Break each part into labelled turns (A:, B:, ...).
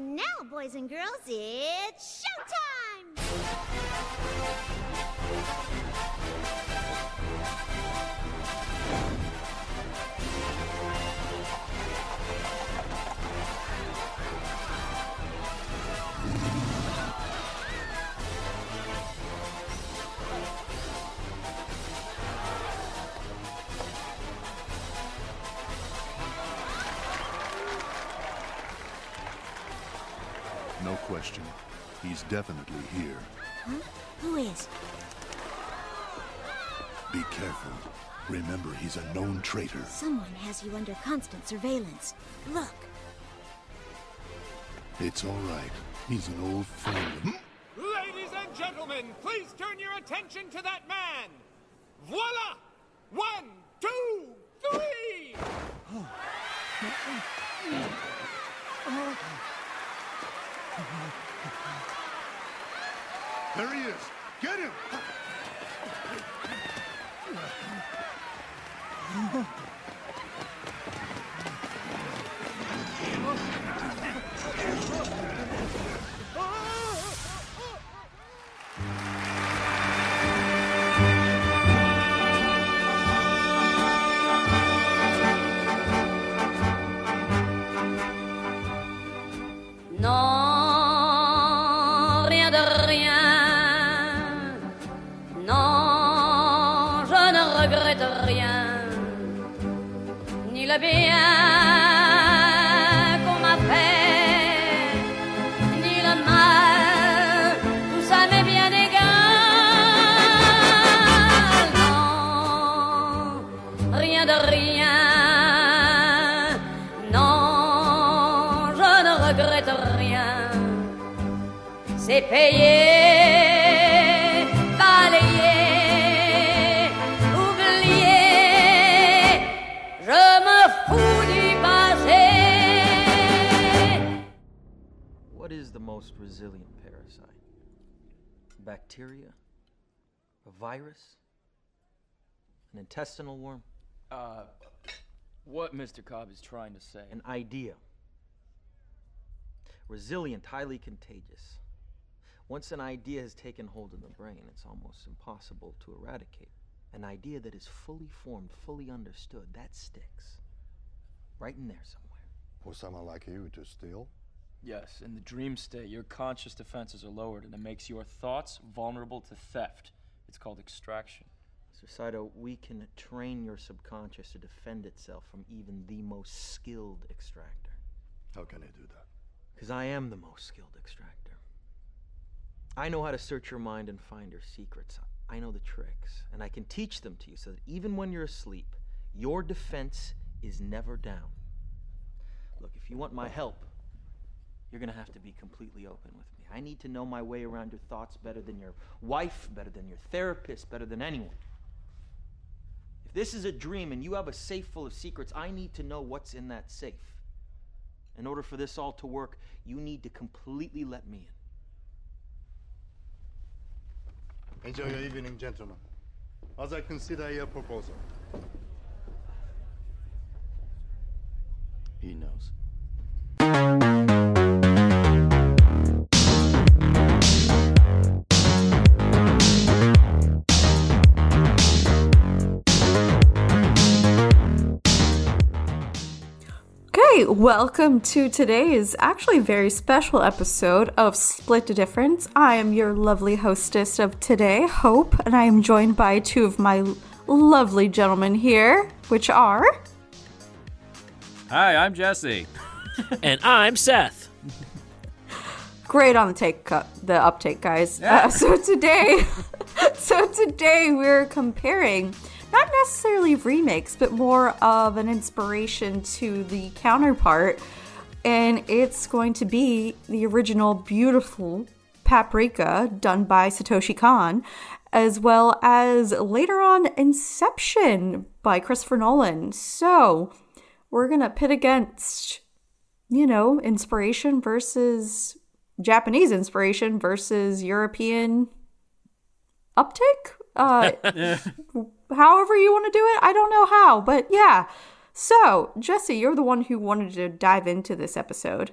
A: And now, boys and girls, it's showtime!
B: Question. He's definitely here.
A: Who is?
B: Be careful. Remember, he's a known traitor.
A: Someone has you under constant surveillance. Look.
B: It's all right. He's an old friend.
C: Ladies and gentlemen, please turn your attention to that man. Voila! One, two, three! Oh, oh, oh.
B: There he is. Get him!
D: C'est payé, balayé. Je me fous du passé.
E: What is the most resilient parasite? Bacteria? A virus? An intestinal worm?
F: Uh, what Mr. Cobb is trying to say.
E: An idea. Resilient, highly contagious. Once an idea has taken hold in the brain, it's almost impossible to eradicate. An idea that is fully formed, fully understood, that sticks. Right in there somewhere.
G: For someone like you to steal?
F: Yes, in the dream state, your conscious defenses are lowered and it makes your thoughts vulnerable to theft. It's called extraction.
E: Sir Saito, we can train your subconscious to defend itself from even the most skilled extractor.
G: How can I do that?
E: Because I am the most skilled extractor. I know how to search your mind and find your secrets. I know the tricks, and I can teach them to you so that even when you're asleep, your defense is never down. Look, if you want my help, you're gonna have to be completely open with me. I need to know my way around your thoughts better than your wife, better than your therapist, better than anyone. If this is a dream and you have a safe full of secrets, I need to know what's in that safe. In order for this all to work, you need to completely let me in.
G: Enjoy your evening, gentlemen. As I consider your proposal.
F: He knows.
H: Okay, welcome to today's actually very special episode of Split the Difference. I am your lovely hostess of today, Hope, and I am joined by two of my lovely gentlemen here, which are
I: Hi, I'm Jesse.
J: And I'm Seth.
H: great on the take cut, the uptake, guys. Uh, so today, so today we're comparing not necessarily remakes, but more of an inspiration to the counterpart, and it's going to be the original beautiful Paprika done by Satoshi Kon, as well as later on Inception by Christopher Nolan. So we're gonna pit against, you know, inspiration versus Japanese inspiration versus European uptake. Uh, however you want to do it, I don't know how, but yeah. So Jesse, you're the one who wanted to dive into this episode.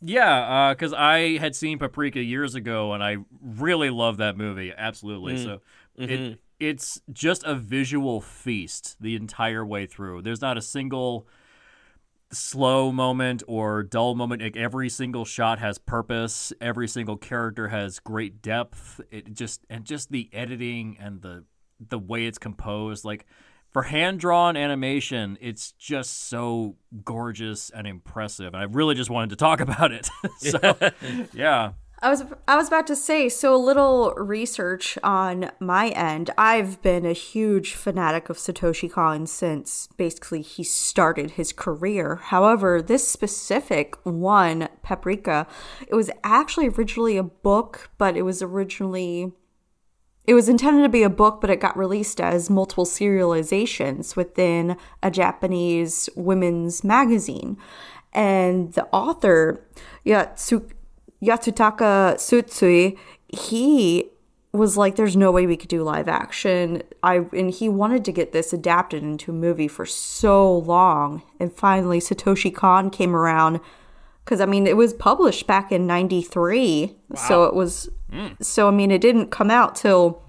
I: Yeah, because I had seen Paprika years ago, and I really love that movie. Absolutely.
J: Mm.
I: So
J: Mhm.
I: it it's just a visual feast the entire way through. There's not a single slow moment or dull moment. Like every single shot has purpose. Every single character has great depth. It just and just the editing and the the way it's composed, like. For hand drawn animation, it's just so gorgeous and impressive, and I really just wanted to talk about it. so, yeah,
H: I was I was about to say so a little research on my end. I've been a huge fanatic of Satoshi Kon since basically he started his career. However, this specific one, Paprika, it was actually originally a book, but it was originally it was intended to be a book, but it got released as multiple serializations within a Japanese women's magazine. And the author, Yatsu, Yatsutaka Tsutsui, he was like, "There's no way we could do live action." I and he wanted to get this adapted into a movie for so long, and finally Satoshi Kon came around because I mean it was published back in '93, so it was hmm. so I mean it didn't come out till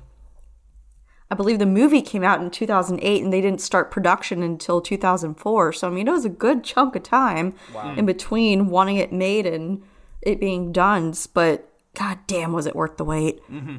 H: I believe the movie came out in 2008 and they didn't start production until 2004. So I mean it was a good chunk of time
K: Wow.
H: in between wanting it made and it being done, but god damn was it worth the wait. Mm-hmm.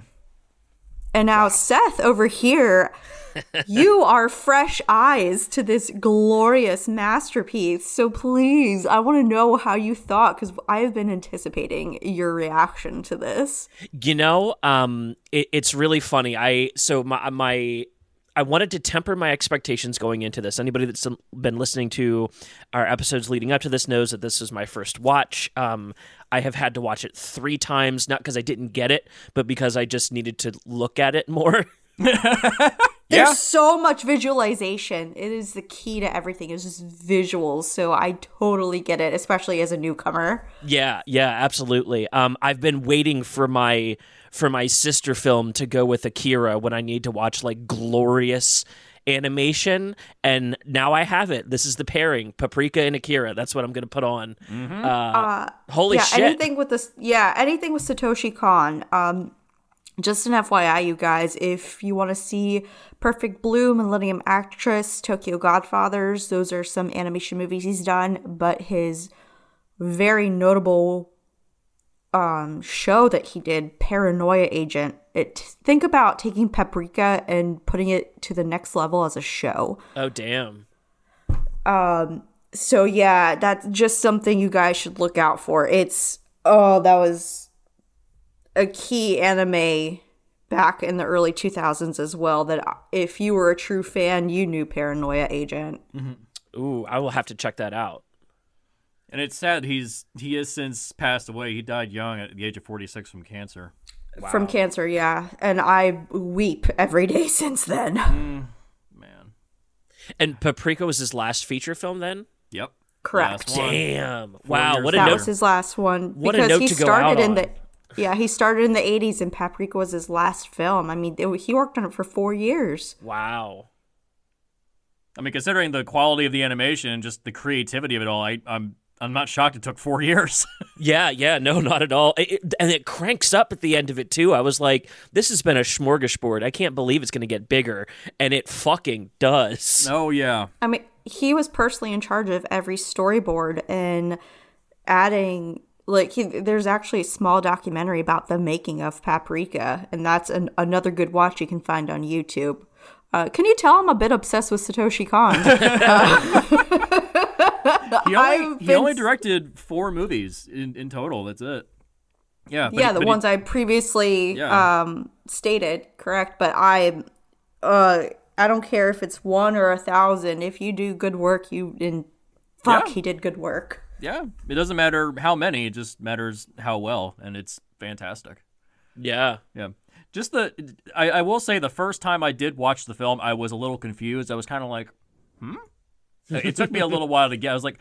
H: And now Seth over here, you are fresh eyes to this glorious masterpiece. So please, I want to know how you thought because I have been anticipating your reaction to this.
J: You know, um, it, it's really funny. I so my my I wanted to temper my expectations going into this. Anybody that's been listening to our episodes leading up to this knows that this is my first watch. Um, I have had to watch it three times, not because I didn't get it, but because I just needed to look at it more.
H: There's so much visualization. It is the key to everything. It's just visuals. So I totally get it, especially as a newcomer.
J: Yeah, yeah, absolutely. Um, I've been waiting for my for my sister film to go with Akira when I need to watch like glorious animation, and now I have it. This is the pairing: Paprika and Akira. That's what I'm going to put on. Uh,
H: Uh,
J: holy
H: yeah,
J: shit!
H: Anything with this, yeah, anything with Satoshi Kon. Um, just an FYI, you guys, if you want to see Perfect Blue, Millennium Actress, Tokyo Godfathers, those are some animation movies he's done. But his very notable um, show that he did, Paranoia Agent. It think about taking Paprika and putting it to the next level as a show.
J: oh damn!
H: Um, so yeah, that's just something you guys should look out for. It's oh, that was a key anime back in the early 2000s as well that if you were a true fan, you knew Paranoia Agent.
J: Ooh, I will have to check that out.
I: And it's sad he's he has since passed away. He died young at the age of 46 from cancer.
H: From cancer, yeah. And I weep every day since then. Mm, man.
J: And Paprika was his last feature film then?
I: Yep.
H: Correct.
J: Damn. Wow, what a
H: that
J: note.
H: was his last one
J: What a
H: because
J: note
H: he
J: to go
H: started
J: out
H: in
J: on.
H: the yeah he started in the 80s and paprika was his last film i mean it, he worked on it for four years
J: Wow.
I: I mean, considering the quality of the animation and just the creativity of it all, I, I'm I'm not shocked it took four years.
J: Yeah, yeah, no, not at all. It- it- and it cranks up at the end of it too. I was like, this has been a smorgasbord. I can't believe it's going to get bigger, and it fucking does.
I: oh yeah.
H: i mean he was personally in charge of every storyboard and adding like he, there's actually a small documentary about the making of paprika and that's an, another good watch you can find on youtube uh, can you tell I'm a bit obsessed with Satoshi Kon?
I: He only, he
H: been
I: only directed four movies in, in total. That's it. Yeah.
H: yeah,
I: he-
H: the
I: but he-
H: ones I previously
I: Yeah.
H: um, stated, correct. But I, uh, I don't care if it's one or a thousand. If you do good work, you and fuck,
I: Yeah.
H: he did good work.
I: Yeah. It doesn't matter how many. It just matters how well, and it's fantastic.
J: Yeah.
I: Yeah. Just the, I, I will say, the first time I did watch the film, I was a little confused. I was kind of like, hmm. Uh, it took me a little while to get. I was like,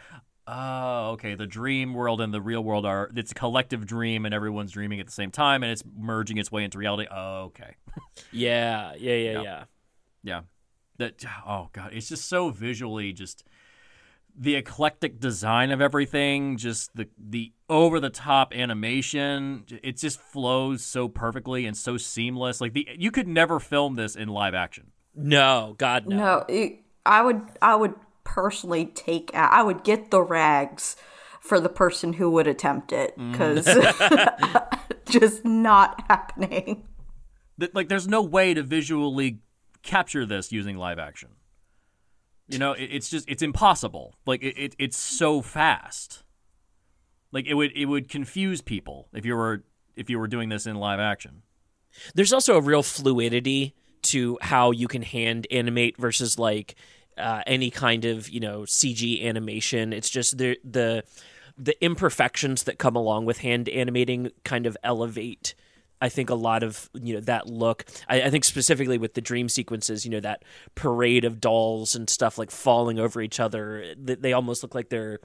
I: oh, okay. The dream world and the real world are it's a collective dream, and everyone's dreaming at the same time, and it's merging its way into reality. Oh, okay.
J: Yeah, yeah, yeah,
I: Yeah.
J: yeah.
I: Yeah. That oh god, it's just so visually just the eclectic design of everything, just the the over the top animation, it just flows so perfectly and so seamless. Like the you could never film this in live action.
J: No, God no.
H: No, it, I would I would personally take I would get the rags for the person who would attempt it mm. because just not happening.
I: Like there's no way to visually capture this using live action. You know, it, it's just it's impossible. Like it, it it's so fast. Like it would it would confuse people if you were if you were doing this in live action.
J: There's also a real fluidity to how you can hand animate versus like uh, any kind of you know CG animation. It's just the the the imperfections that come along with hand animating kind of elevate. I think a lot of you know that look. I, I, think specifically with the dream sequences, you know that parade of dolls and stuff like falling over each other. They, they almost look like they're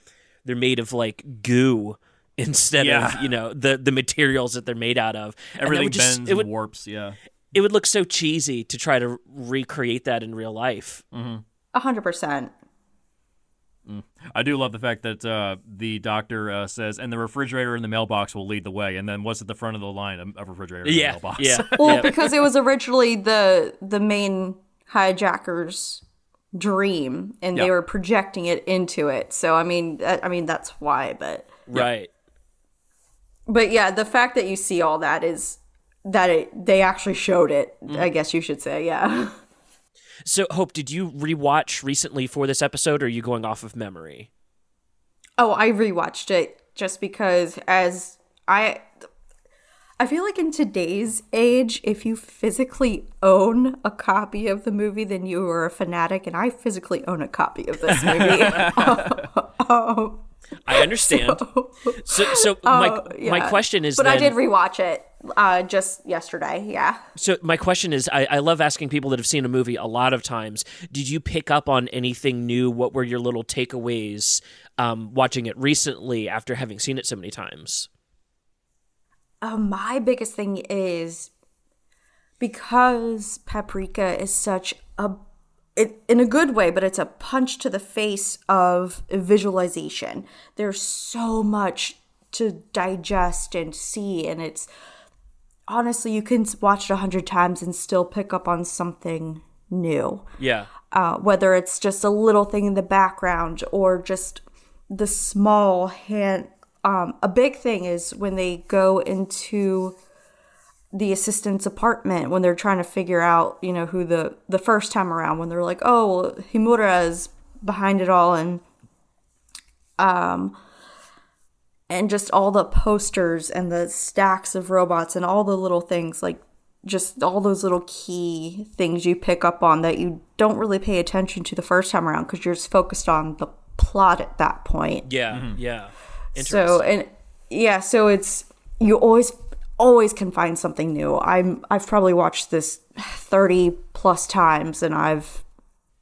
J: they're made of like goo instead
I: yeah.
J: of you know the the materials that they're made out of.
I: Everything
J: just,
I: bends,
J: it would,
I: warps. Yeah,
J: it would look so cheesy to try to recreate that in real life.
H: Mm-hmm. 100%.
I: I do love the fact that uh, the doctor uh, says, and the refrigerator and the mailbox will lead the way. And then what's at the front of the line? A, refrigerator
J: yeah,
I: mailbox.
J: Yeah.
H: well, because it was originally the the main hijacker's dream, and they were projecting it into it. So I mean, I, I mean that's why. But
J: right.
H: But yeah, the fact that you see all that is that it they actually showed it.
J: Mm.
H: I mm-hmm. guess you should say, yeah.
J: So, Hope, did you rewatch recently for this episode, or are you going off of memory?
H: Oh, I rewatched it just because as I I feel like in today's age, if you physically own a copy of the movie, then you are a fanatic, and I physically own a copy of this movie. um,
J: I understand. So, so, my
H: oh,
J: my
H: yeah.
J: question is,
H: but I did rewatch it uh, just yesterday. Yeah.
J: So my question is, I, I love asking people that have seen a movie a lot of times. Did you pick up on anything new? What were your little takeaways um, watching it recently after having seen it so many times?
H: Uh, my biggest thing is because paprika is such a it, in a good way but it's a punch to the face of visualization there's so much to digest and see and it's honestly you can watch it a hundred times and still pick up on something new
J: Yeah.
H: uh, whether it's just a little thing in the background or just the small hand. Um, a big thing is when they go into the assistant's apartment when they're trying to figure out, you know, who the the first time around when they're like, oh, well, Himuro is behind it all, and um, and just all the posters and the stacks of robots and all the little things like just all those little key things you pick up on that you don't really pay attention to the first time around because you're just focused on the plot at that point.
J: Yeah. Mm-hmm. Yeah.
H: So and yeah, so it's you always always can find something new. I'm I've probably watched this 30 plus times and I've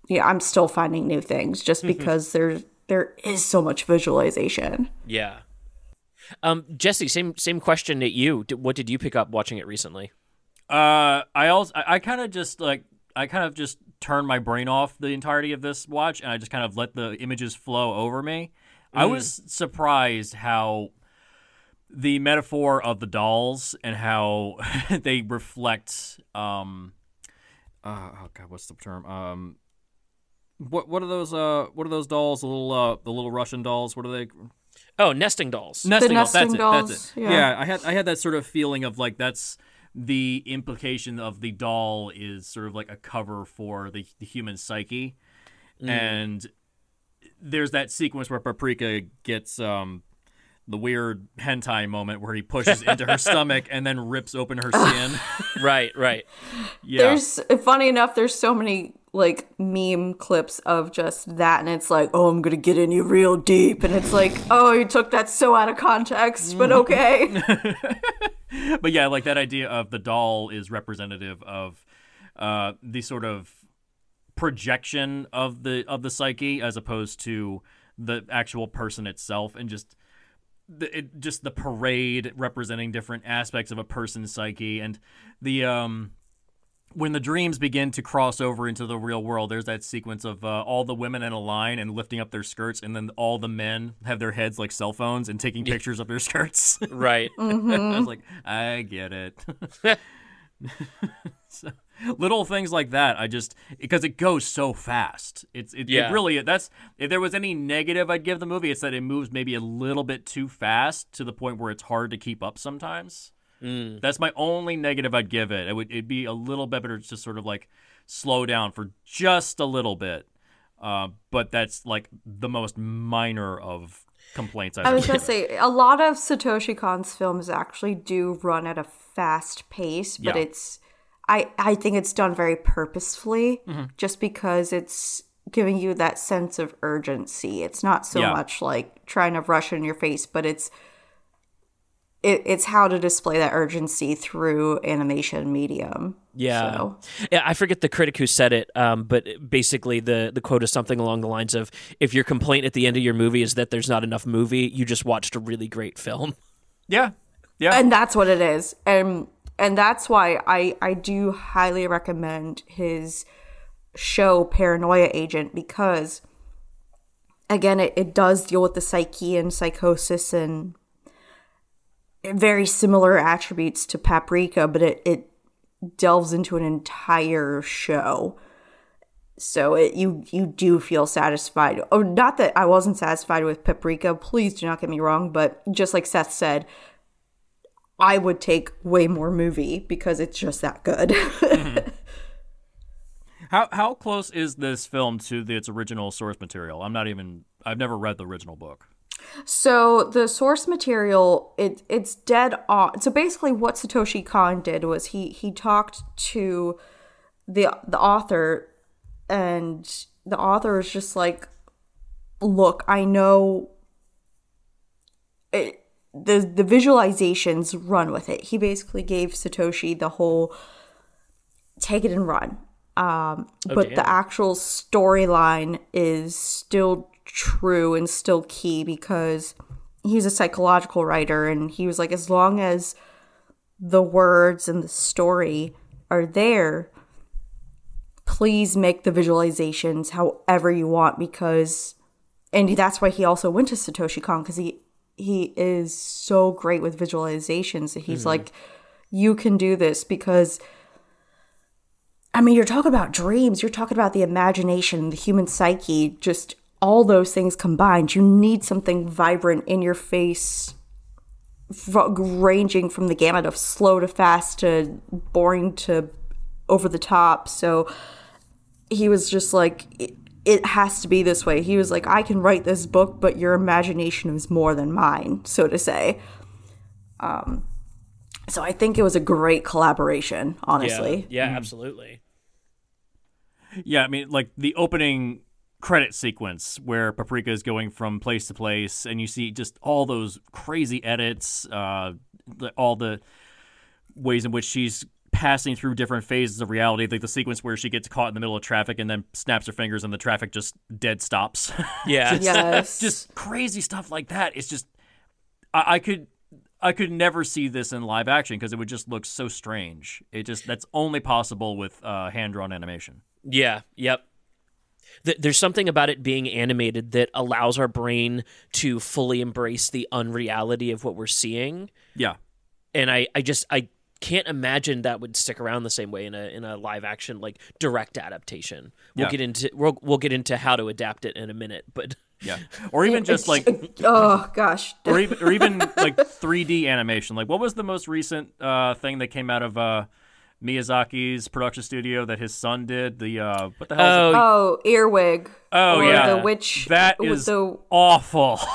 H: yeah, I'm still finding new things just mm-hmm. because there's there is so much visualization.
J: Yeah. Um, Jesse, same same question at you. What did you pick up watching it recently?
I: Uh, I also I, I kind of just like I kind of just turned my brain off the entirety of this watch, and I just kind of let the images flow over me. I
J: Mm.
I: was surprised how the metaphor of the dolls and how they reflect um uh, oh god what's the term um what what are those uh what are those dolls the little uh the little Russian dolls what are they
J: Oh, nesting dolls.
I: nesting dolls. That's
H: nesting
I: it. That's
H: dolls,
I: it.
H: yeah.
I: Yeah. I had I had that sort of feeling of like that's the implication of the doll is sort of like a cover for the the human psyche, and there's that sequence where Paprika gets um the weird hentai moment where he pushes into her stomach and then rips open her skin.
J: right, right.
I: yeah.
H: There's funny enough, there's so many like meme clips of just that and it's like, oh I'm gonna get in you real deep and it's like, oh you took that so out of context, but okay.
I: but yeah, like that idea of the doll is representative of uh, the sort of projection of the of the psyche as opposed to the actual person itself, and just the it, just the parade representing different aspects of a person's psyche, and the um when the dreams begin to cross over into the real world, there's that sequence of uh, all the women in a line and lifting up their skirts, and then all the men have their heads like cell phones and taking pictures of their skirts.
J: Right.
I: I was like, I get it. So, little things like that, I just because it goes so fast. It's it,
J: Yeah.
I: it really that's if there was any negative I'd give the movie, it's that it moves maybe a little bit too fast to the point where it's hard to keep up sometimes.
J: Mm.
I: That's my only negative I'd give it. It would it'd be a little bit better to sort of like slow down for just a little bit. Uh, but that's like the most minor of complaints I've
H: I was gonna say a lot of Satoshi Kon's films actually do run at a fast pace, but
I: Yeah.
H: it's I I think it's done very purposefully,
I: Mhm.
H: just because it's giving you that sense of urgency. It's not so
I: Yeah.
H: much like trying to rush in your face, but it's it, it's how to display that urgency through animation medium.
J: Yeah.
H: So.
J: Yeah, I forget the critic who said it, um, but basically the the quote is something along the lines of if your complaint at the end of your movie is that there's not enough movie, you just watched a really great film.
I: Yeah. Yeah.
H: And that's what it is. And and that's why I I do highly recommend his show Paranoia Agent because again it, it does deal with the psyche and psychosis and very similar attributes to Paprika, but it, it delves into an entire show. So it, you you do feel satisfied. Oh, not that I wasn't satisfied with Paprika. Please do not get me wrong, but just like Seth said, I would take way more movie because it's just that good. Mm-hmm.
I: How how close is this film to the, its original source material? I'm not even. I've never read the original book.
H: So the source material, it it's dead on. So basically, what Satoshi Kon did was he he talked to the the author, and the author is just like, "Look, I know it, the the visualizations run with it." He basically gave Satoshi the whole take it and run. Um,
J: Oh,
H: but
J: damn.
H: the actual storyline is still true and still key because he's a psychological writer and he was like as long as the words and the story are there please make the visualizations however you want because and that's why he also went to Satoshi Kon because he he is so great with visualizations that he's
J: Mhm.
H: like you can do this because I mean, you're talking about dreams, you're talking about the imagination, the human psyche, just all those things combined. You need something vibrant in your face, fro- ranging from the gamut of slow to fast to boring to over the top. So he was just like, it, it has to be this way. He was like, I can write this book, but your imagination is more than mine, so to say. Um, so I think it was a great collaboration, honestly.
J: Yeah, yeah absolutely.
I: Yeah, I mean, like the opening credit sequence where Paprika is going from place to place, and you see just all those crazy edits, uh, the, all the ways in which she's passing through different phases of reality. Like the sequence where she gets caught in the middle of traffic and then snaps her fingers, and the traffic just dead stops.
J: Yeah.
I: just,
H: Yes.
I: just crazy stuff like that. It's just I, I could. I could never see this in live action because it would just look so strange. It just that's only possible with uh, hand drawn animation.
J: Yeah, yep. Th- There's something about it being animated that allows our brain to fully embrace the unreality of what we're seeing.
I: Yeah.
J: And I, I just I can't imagine that would stick around the same way in a in a live action like direct adaptation. We'll
I: Yeah.
J: get into we'll, we'll get into how to adapt it in a minute, but
I: Yeah. Or even just like
H: oh gosh
I: or even or even like 3D animation. Like what was the most recent uh, thing that came out of uh, Miyazaki's production studio that his son did? The uh, what the hell? is it?
H: Oh, earwig.
I: Oh
H: Or
I: yeah,
H: the witch.
I: That
H: with
I: is
H: the
I: awful.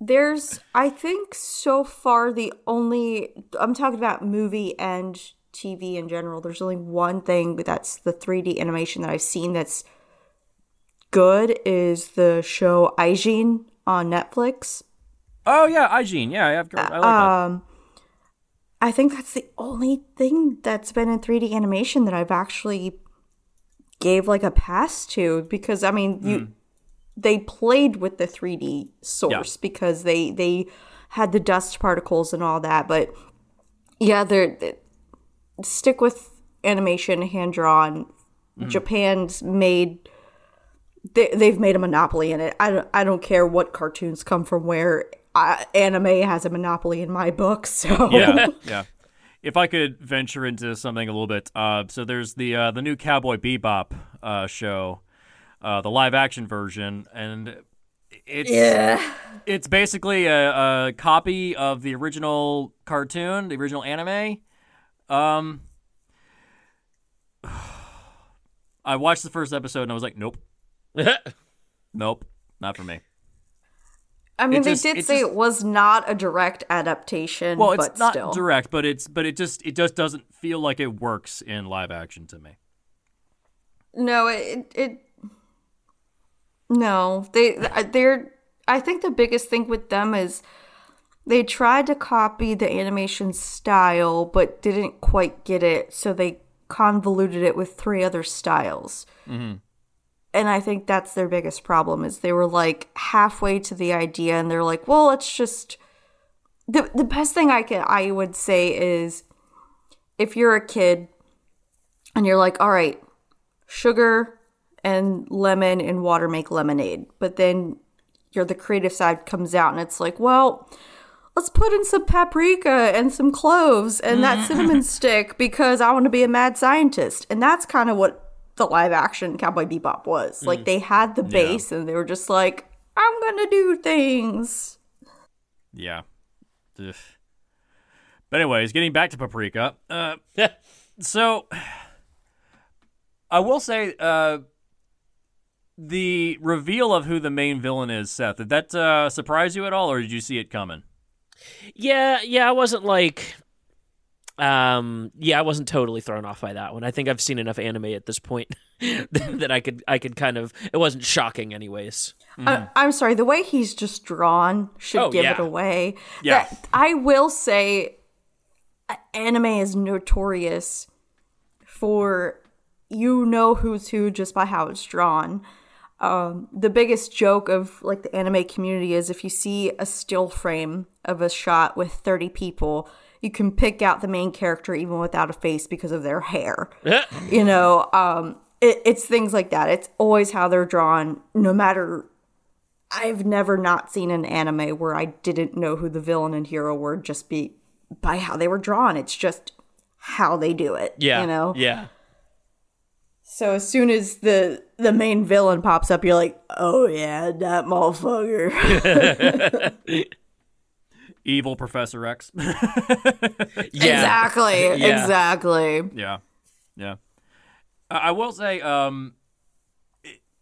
H: There's, I think, so far the only I'm talking about movie and TV in general. There's only one thing that's the 3D animation that I've seen that's good is the show Ajin on Netflix.
I: oh yeah, Ajin. Yeah, I, have, I like that.
H: I think that's the only thing that's been in 3D animation that I've actually gave like a pass to because I mean you
I: Hmm.
H: they played with the 3D source because they they had the dust particles and all that but yeah they're stick with animation, hand drawn.
J: Mm-hmm.
H: Japan's made they, they've made a monopoly in it. I don't, I don't care what cartoons come from where. I, anime has a monopoly in my book, so
I: yeah, yeah. If I could venture into something a little bit, uh, so there's the uh, the new Cowboy Bebop uh, show, uh, the live action version, and it's
H: Yeah.
I: it's basically a, a copy of the original cartoon, the original anime. Um, I watched the first episode and I was like, nope, nope, not for me.
H: I mean,
I: It
H: they did
I: it
H: say
I: just-
H: it was not a direct adaptation.
I: Well, it's
H: but
I: not
H: still.
I: direct, but it's but it just it just doesn't feel like it works in live action to me.
H: No, it it no. They they're I think the biggest thing with them is they tried to copy the animation style but didn't quite get it, so they convoluted it with three other styles.
I: Mm-hmm.
H: And I think that's their biggest problem is they were like halfway to the idea and they're like, "Well, it's just the the best thing I can I would say is if you're a kid and you're like, "All right, sugar and lemon and water make lemonade. But then your the creative side comes out and it's like, well, let's put in some paprika and some cloves and that mm. cinnamon stick because I want to be a mad scientist. And that's kind of what the live action Cowboy Bebop was. Like they had the base and they were just like, I'm gonna do things.
I: Yeah. Ugh. But anyways, getting back to Paprika. Uh, so I will say uh, the reveal of who the main villain is, Seth, did that uh, surprise you at all, or did you see it coming?
J: Yeah, yeah, I wasn't like um yeah, I wasn't totally thrown off by that one. I think I've seen enough anime at this point that I could I could kind of it wasn't shocking anyways.
H: I, I'm sorry, the way he's just drawn should
J: Oh,
H: give
J: yeah.
H: it away.
I: Yeah.
H: That- I will say, anime is notorious for you know who's who just by how it's drawn. Um, the biggest joke of like the anime community is if you see a still frame of a shot with 30 people, you can pick out the main character even without a face because of their hair. You know um it, it's things like that. It's always how they're drawn no matter i've never not seen an anime where i didn't know who the villain and hero were just be by how they were drawn. It's just how they do it
J: Yeah.
H: you know?
J: Yeah.
H: so as soon as the the main villain pops up you're like oh yeah that motherfucker
I: Evil Professor X.
J: Yeah.
H: exactly
J: Yeah.
H: exactly
I: Yeah, yeah. I I will say, um,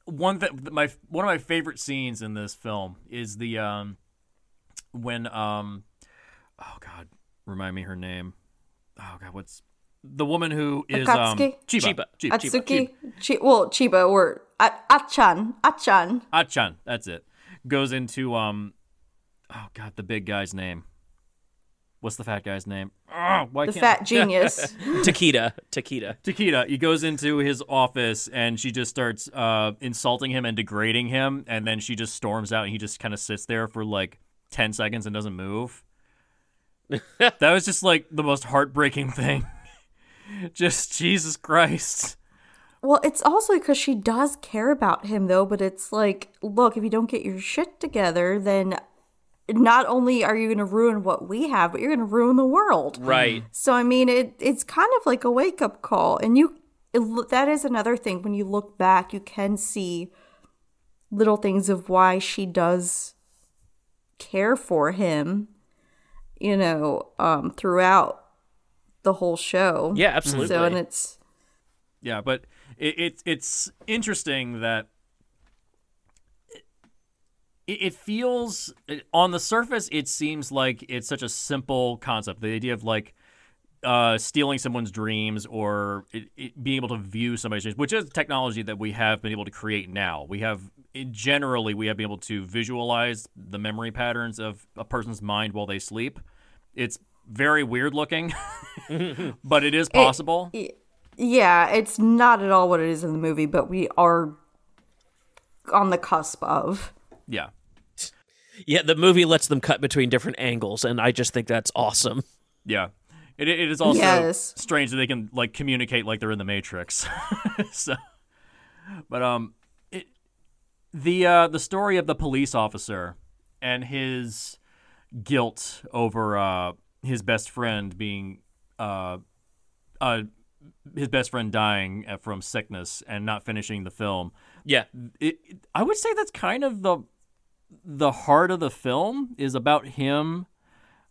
I: one that my one of my favorite scenes in this film is the um, when um, oh god, remind me her name. Oh god, what's the woman who is um,
H: Akatsuki?
I: Chiba, Chiba, Chiba,
H: atsuki Chi- well chiba or A- achan achan
I: Achan, that's it. Goes into um, oh god, the big guy's name. What's the fat guy's name? Oh, why
H: the
I: can't
H: fat genius
J: Tokita. Tokita.
I: Tokita, he goes into his office and she just starts uh, insulting him and degrading him, and then she just storms out and he just kind of sits there for like 10 seconds and doesn't move. that was just like the most heartbreaking thing. just Jesus Christ.
H: Well, it's also because she does care about him, though. But it's like, look, if you don't get your shit together, then not only are you going to ruin what we have, but you're going to ruin the world.
J: Right.
H: So, I mean, it it's kind of like a wake up call, and you it, that is another thing. When you look back, you can see little things of why she does care for him. You know, um, throughout the whole show.
J: Yeah, absolutely.
H: So, and it's
I: Yeah, but it, it it's interesting that it, it feels on the surface it seems like it's such a simple concept. The idea of like uh, stealing someone's dreams or it, it being able to view somebody's dreams, which is technology that we have been able to create now. We have generally we have been able to visualize the memory patterns of a person's mind while they sleep. It's very weird looking, but it is possible.
H: Yeah, it's not at all what it is in the movie, but we are on the cusp of.
I: yeah.
J: Yeah, the movie lets them cut between different angles, and I just think that's awesome.
I: Yeah, It, it is also
H: Yes.
I: strange that they can like communicate like they're in the Matrix. so, but um, it, the uh, the story of the police officer and his guilt over uh, his best friend being uh, uh, his best friend dying uh, from sickness and not finishing the film.
J: Yeah.
I: It, it- I would say that's kind of the the heart of the film is about him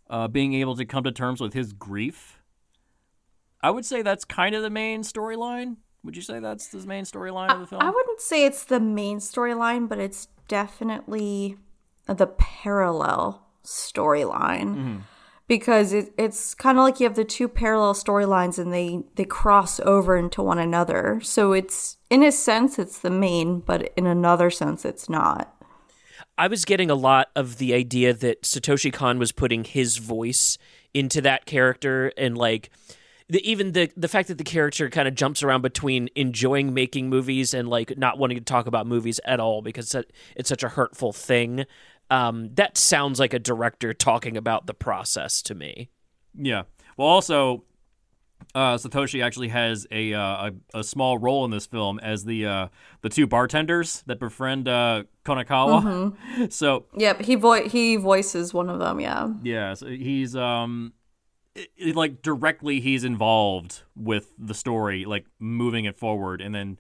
I: uh, being able to come to terms with his grief. I would say that's kind of the main storyline. Would you say that's the main storyline of the film?
H: I wouldn't say it's the main storyline, but it's definitely the parallel storyline. Because it, it's kind of like you have the two parallel storylines and they, they cross over into one another. So it's, in a sense, it's the main, but in another sense, it's not.
J: I was getting a lot of the idea that Satoshi Kon was putting his voice into that character and like the, even the the fact that the character kind of jumps around between enjoying making movies and like not wanting to talk about movies at all because it's such a hurtful thing. Um, that sounds like a director talking about the process to me.
I: Yeah. Well, also, uh, Satoshi actually has a, uh, a a small role in this film as the uh, the two bartenders that befriend uh, Konakawa. So
H: Yep, he vo- he voices one of them, yeah.
I: yeah, so he's um, it- it, like directly he's involved with the story, like moving it forward, and then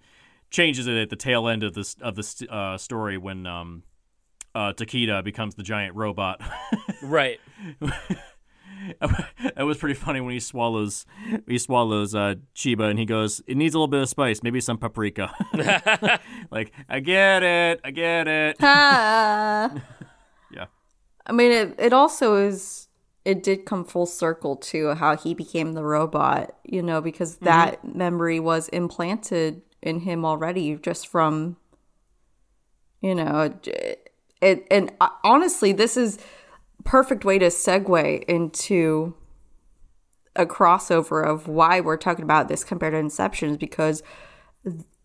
I: changes it at the tail end of this of the st- uh, story when um, uh, Tokita becomes the giant robot.
J: Right.
I: it was pretty funny when he swallows he swallows uh, Chiba and he goes, "It needs a little bit of spice, maybe some paprika." like, I get it, I get it.
H: Ah.
I: yeah,
H: I mean, it, it also is, it did come full circle to how he became the robot, you know, because that memory was implanted in him already just from, you know, it, it and uh, honestly, this is perfect way to segue into a crossover of why we're talking about this compared to Inception is because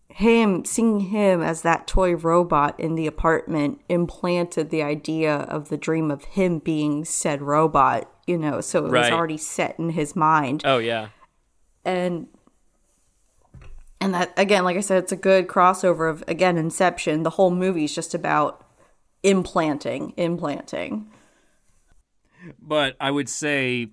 H: him seeing him as that toy robot in the apartment implanted the idea of the dream of him being said robot you know so it was already set in his mind.
J: Oh yeah.
H: and and that again like i said it's a good crossover of again inception. The whole movie's just about implanting implanting
I: but I would say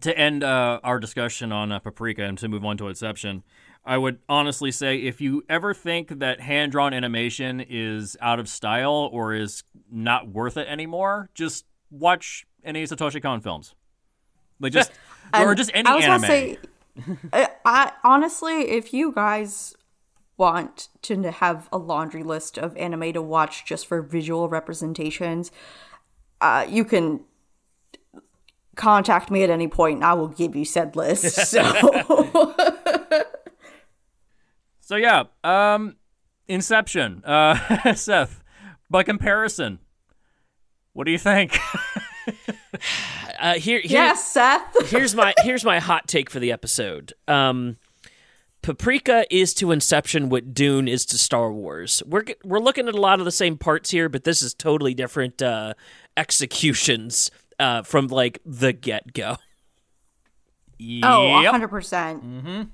I: to end uh, our discussion on uh, paprika and to move on to Inception. I would honestly say if you ever think that hand drawn animation is out of style or is not worth it anymore, just watch any Satoshi Kon films. Like just or just any
H: I was
I: anime.
H: Gonna say, I, I honestly, if you guys want to have a laundry list of anime to watch just for visual representations, uh, you can contact me at any point and I will give you said list. So
I: So yeah, um, Inception. Uh, Seth, by comparison, what do you think?
J: Uh, here, here
H: yes, Seth.
J: here's my here's my hot take for the episode. Um, Paprika is to Inception what Dune is to Star Wars. We're we're looking at a lot of the same parts here, but this is totally different uh, executions uh, from like the get go.
H: Oh,
I: Yep.
H: 100%.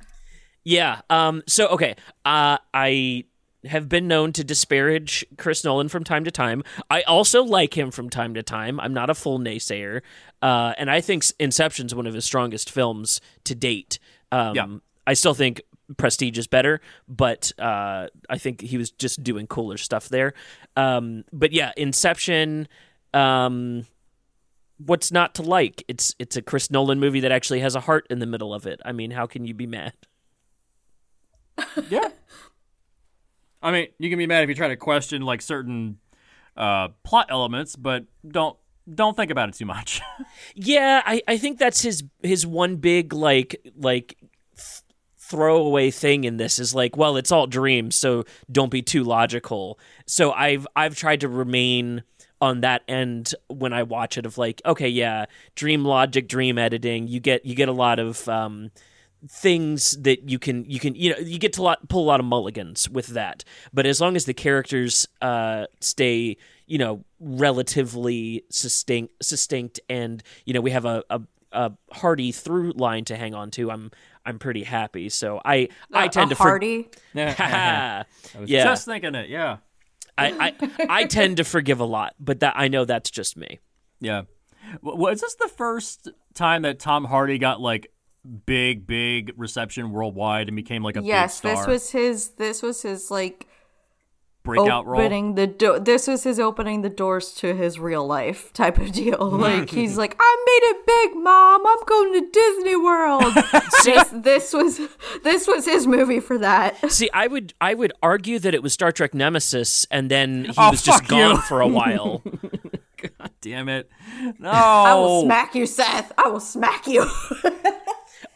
J: Yeah. Um. So okay. Uh. I have been known to disparage Chris Nolan from time to time. I also like him from time to time. I'm not a full naysayer. Uh. And I think Inception's one of his strongest films to date. Um.
I: Yeah.
J: I still think Prestige is better, but uh, I think he was just doing cooler stuff there. Um. But yeah, Inception. Um what's not to like? It's it's a Chris Nolan movie that actually has a heart in the middle of it. I mean, how can you be mad?
I: yeah. I mean, you can be mad if you try to question like certain uh, plot elements, but don't don't think about it too much.
J: Yeah, I, I think that's his his one big like like th- throwaway thing in this is like, well, it's all dreams, so don't be too logical. So I've I've tried to remain on that end when I watch it of like, okay, yeah, dream logic, dream editing. You get you get a lot of um, things that you can you can you know you get to lot, pull a lot of mulligans with that. But as long as the characters uh, stay you know relatively succinct, succinct and you know we have a, a a hearty through line to hang on to, I'm I'm pretty happy. So I I tend
H: a
J: to for-
H: hearty?
I: I was
J: yeah.
I: just thinking it. Yeah.
J: I, I I tend to forgive a lot, but that I know that's just me.
I: Yeah. W- Was this the first time that Tom Hardy got like big, big reception worldwide and became like a
H: yes,
I: big
H: this was his. This was his like
I: breakout role.
H: opening the do- This was his opening the doors to his real life type of deal. Like he's like, I made it big, mom. I'm going to Disney World. this, this was this was his movie for that.
J: See, I would I would argue that it was Star Trek Nemesis, and then he
I: Oh,
J: was just
I: fuck you.
J: gone for a while.
I: God damn it! No,
H: I will smack you, Seth. I will smack you.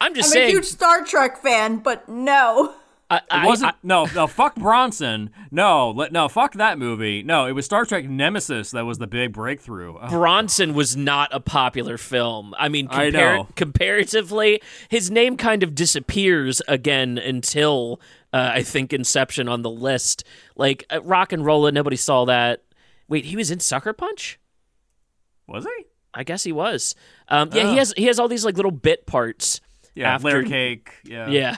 J: I'm just
H: I'm
J: saying.
H: a huge Star Trek fan, but no.
J: I,
I: It wasn't
J: I-
I: no no fuck Bronson no let no fuck that movie no it was Star Trek Nemesis that was the big breakthrough Oh,
J: Bronson was not a popular film. I mean,
I: I know.
J: comparatively, his name kind of disappears again until uh, I think Inception on the list. Like uh, Rock and Rolla, nobody saw that. Wait, he was in Sucker Punch.
I: was he
J: I guess he was. Um, yeah,
I: Oh.
J: he has he has all these like little bit parts.
I: yeah
J: after,
I: layer cake yeah
J: Yeah.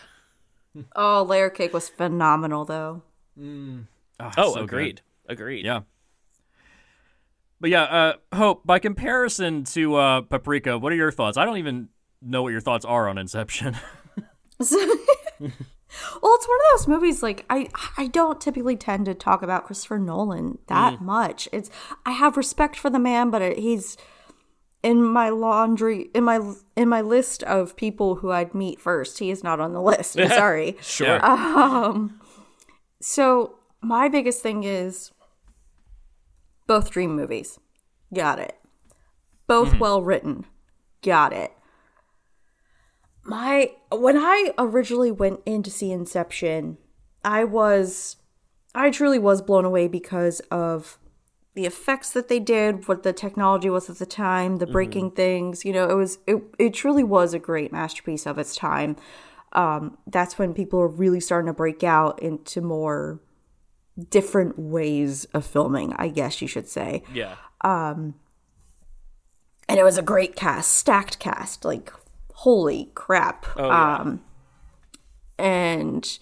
H: Oh, layer cake was phenomenal, though.
J: Oh,
I: so
J: agreed. Agreed.
I: yeah but yeah uh Hope by comparison to uh Paprika what are your thoughts I don't even know what your thoughts are on Inception
H: Well, it's one of those movies like I I don't typically tend to talk about Christopher Nolan that much. It's I have respect for the man, but it, he's in my laundry in my in my list of people who I'd meet first. He is not on the list. I'm sorry.
J: Sure.
H: Um so my biggest thing is both dream movies. Got it. Both well written. Got it. My when I originally went in to see Inception, I was I truly was blown away because of the effects that they did, what the technology was at the time, the breaking things. You know, it was it it truly was a great masterpiece of its time. Um, that's when people are really starting to break out into more different ways of filming, I guess you should say.
J: yeah.
H: and it was a great cast, stacked cast, like holy crap.
J: Oh, yeah.
H: Um and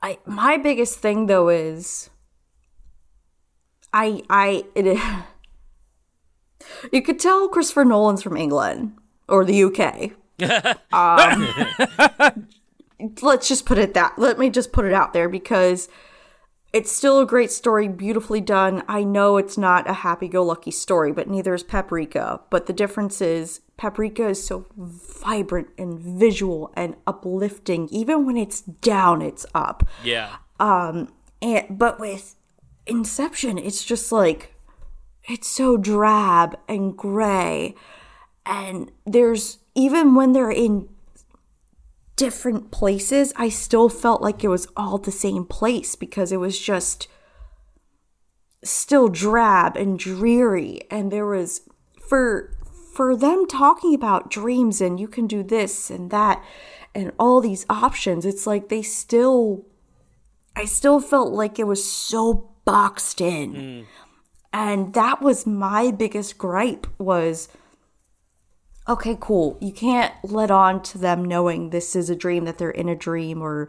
H: I my biggest thing though is I I it you could tell Christopher Nolan's from England or the UK. um, let's just put it that. Let me just put it out there because it's still a great story, beautifully done. I know it's not a happy go lucky story, but neither is Paprika. But the difference is Paprika is so vibrant and visual and uplifting. Even when it's down, it's up.
J: Yeah.
H: Um and but with Inception, it's just like it's so drab and gray. And there's even when they're in different places, I still felt like it was all the same place because it was just still drab and dreary and there was for for them talking about dreams and you can do this and that and all these options it's like they still I still felt like it was so boxed in. And that was my biggest gripe was okay, cool. You can't let on to them knowing this is a dream that they're in a dream or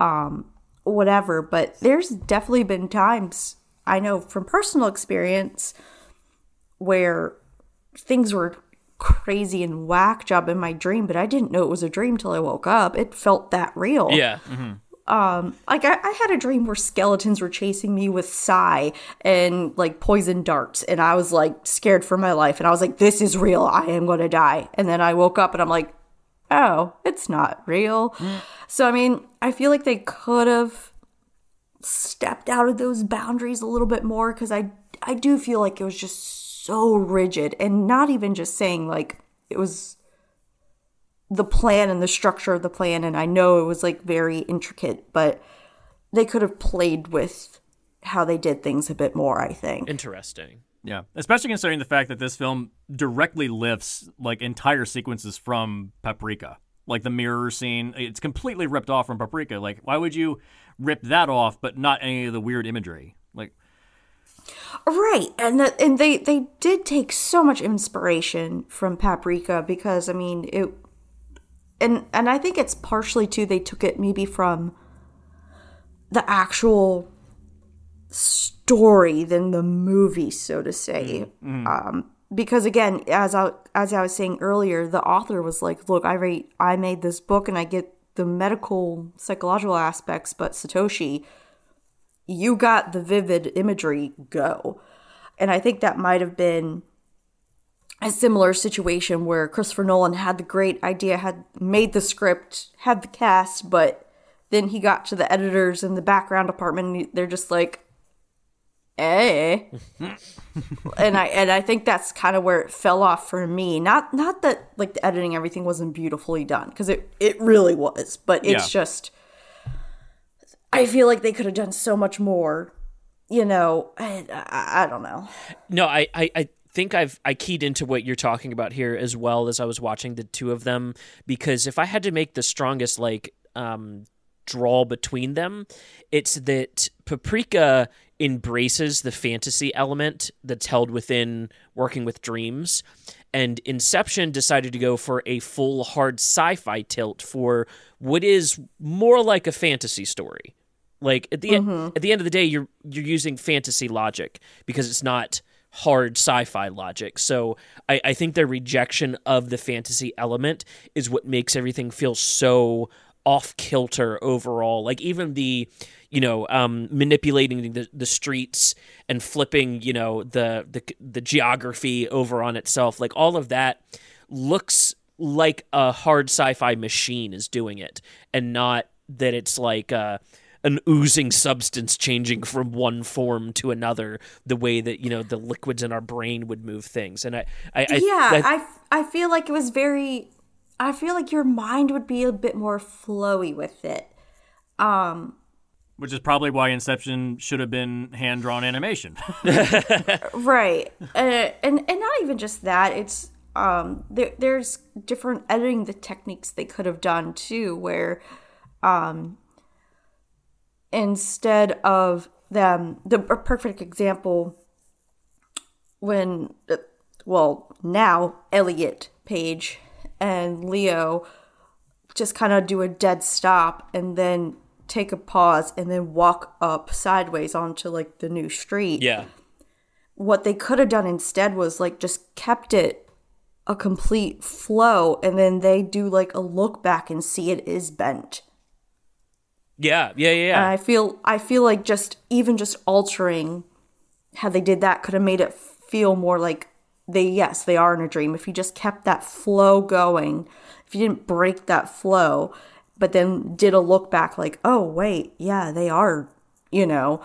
H: um whatever, but there's definitely been times I know from personal experience where things were crazy and whack job in my dream, but I didn't know it was a dream till I woke up. It felt that real
J: Yeah.
H: Um like I, I had a dream where skeletons were chasing me with psi and like poison darts and i was like scared for my life and i was like this is real. I am going to die. And then i woke up and i'm like oh it's not real. So i mean i feel like they could have stepped out of those boundaries a little bit more because i i do feel like it was just so rigid and not even just saying like it was the plan and the structure of the plan and I know it was like very intricate, but they could have played with how they did things a bit more, I think.
J: Interesting.
I: Yeah, especially considering the fact that this film directly lifts like entire sequences from Paprika. Like the mirror scene, it's completely ripped off from Paprika. Like, why would you rip that off but not any of the weird imagery? Like,
H: Right, and that and they they did take so much inspiration from Paprika because I mean it, and and I think it's partially too they took it maybe from the actual story than the movie, so to say. Um, because again, as I as I was saying earlier, the author was like, "Look, I rate, I made this book, and I get the medical psychological aspects, but Satoshi." you got the vivid imagery go and i think that might have been a similar situation where christopher nolan had the great idea had made the script had the cast but then he got to the editors in the background department and they're just like eh and i and i think that's kind of where it fell off for me not not that like the editing everything wasn't beautifully done because it it really was but it's
I: Yeah.
H: just I feel like they could have done so much more. You know, I, I, I don't know.
J: No, I, I, I think I've I keyed into what you're talking about here as well as I was watching the two of them because if I had to make the strongest like um draw between them, it's that Paprika embraces the fantasy element that's held within working with dreams. And Inception decided to go for a full hard sci-fi tilt for what is more like a fantasy story. Like at the
H: Mhm.
J: at the end of the day, you're you're using fantasy logic because it's not hard sci-fi logic. So I, I think their rejection of the fantasy element is what makes everything feel so off kilter overall. Like even the you know um, manipulating the, the streets and flipping you know the, the the geography over on itself. Like all of that looks like a hard sci-fi machine is doing it, and not that it's like. Uh, an oozing substance changing from one form to another the way that you know the liquids in our brain would move things and i, I, I
H: yeah,
J: I,
H: I, I feel like it was very. I feel like your mind would be a bit more flowy with it. Um,
I: Which is probably why Inception should have been hand drawn animation.
H: right, uh, and and not even just that. It's um, there, there's different editing the techniques they could have done too, where um, instead of them, the perfect example when well now Elliot Page and Leo just kind of do a dead stop and then take a pause and then walk up sideways onto like the new street.
J: yeah
H: What they could have done instead was like just kept it a complete flow and then they do like a look back and see it is bent.
J: Yeah yeah yeah,
H: And. I feel I feel like just even just altering how they did that could have made it feel more like they yes, they are in a dream. If you just kept that flow going, if you didn't break that flow, but then did a look back like, "Oh, wait, yeah, they are," you know.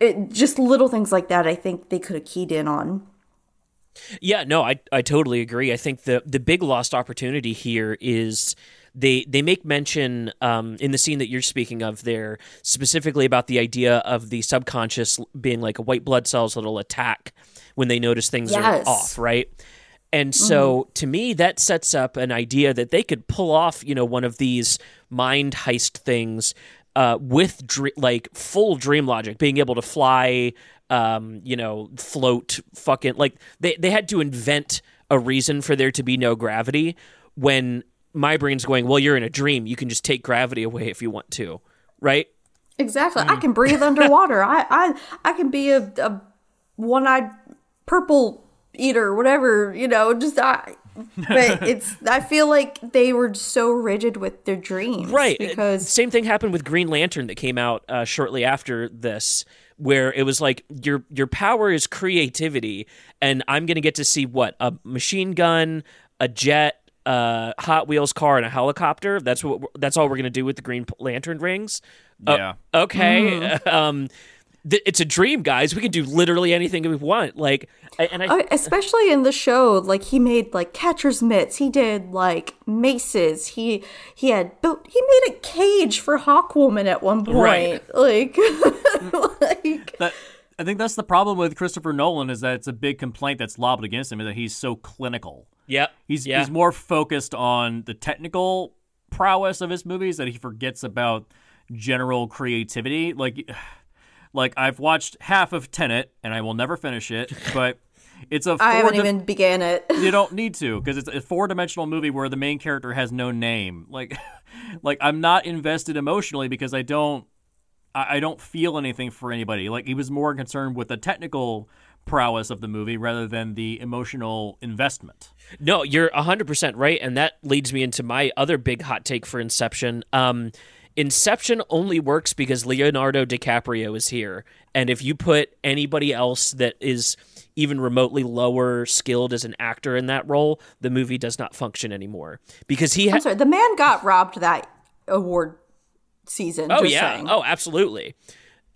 H: It just little things like that I think they could have keyed in on.
J: Yeah, no, I I totally agree. I think the the big lost opportunity here is they they make mention um, in the scene that you're speaking of there specifically about the idea of the subconscious being like a white blood cells that'll attack when they notice things
H: Yes.
J: are off, right? And so to me that sets up an idea that they could pull off, you know, one of these mind heist things uh, with dr- like full dream logic, being able to fly, um, you know, float, fucking like they they had to invent a reason for there to be no gravity when my brain's going, well, you're in a dream, you can just take gravity away if you want to, right?
H: Exactly. I can breathe underwater. I I I can be a, a one-eyed purple eater, whatever, you know, just I but it's I feel like they were so rigid with their dreams.
J: Right.
H: Because
J: same thing happened with Green Lantern that came out uh, shortly after this, where it was like your your power is creativity, and I'm gonna get to see what a machine gun, a jet, a Hot Wheels car, and a helicopter. That's what we're- that's all we're gonna do with the Green Lantern rings. Uh,
I: Yeah.
J: okay. um, th- it's a dream, guys. We can do literally anything we want. Like, and I
H: Uh, especially in the show, like he made like catcher's mitts. He did like maces. He he had built. He made a cage for Hawkwoman at one point.
J: Right.
H: Like, like
I: That, I think that's the problem with Christopher Nolan is that it's a big complaint that's lobbed against him is that he's so clinical.
J: Yep.
I: He's
J: Yeah.
I: he's more focused on the technical prowess of his movies that he forgets about general creativity. Like Like I've watched half of Tenet, and I will never finish it, but it's a
H: I haven't
I: four-di-
H: even began it.
I: you don't need to because it's a four-dimensional movie where the main character has no name. Like, like I'm not invested emotionally because I don't, I, I don't feel anything for anybody. Like he was more concerned with the technical prowess of the movie rather than the emotional investment.
J: No, you're 100% right. And that leads me into my other big hot take for Inception. Um, Inception only works because Leonardo DiCaprio is here. And if you put anybody else that is even remotely lower skilled as an actor in that role, the movie does not function anymore. Because he
H: I'm sorry, the man got robbed that award season.
J: Oh,
H: just
J: yeah.
H: saying.
J: Oh, absolutely.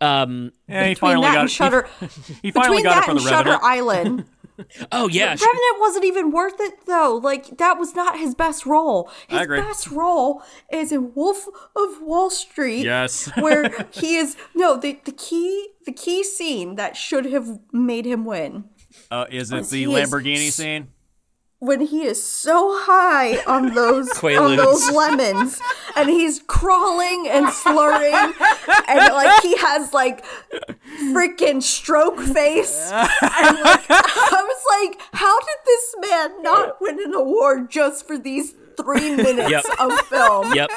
J: Um,
I: Yeah, he
H: Between
I: finally
H: that
I: got
H: and Shutter,
I: He finally
H: between
I: got it
H: that and
I: the
H: Shutter
I: Revenant.
H: Island.
J: oh, yeah.
H: Revenant wasn't even worth it though. Like that was not his best role. His best role is in Wolf of Wall Street.
I: Yes.
H: where he is no the the key the key scene that should have made him win
I: Uh, is it the
H: He is
I: Lamborghini scene?
H: When he is so high on those on those lemons and he's crawling and slurring and like he has like freaking stroke face. And like I was like how did this man not win an award just for these three minutes
J: Yep.
H: of film?
J: Yep.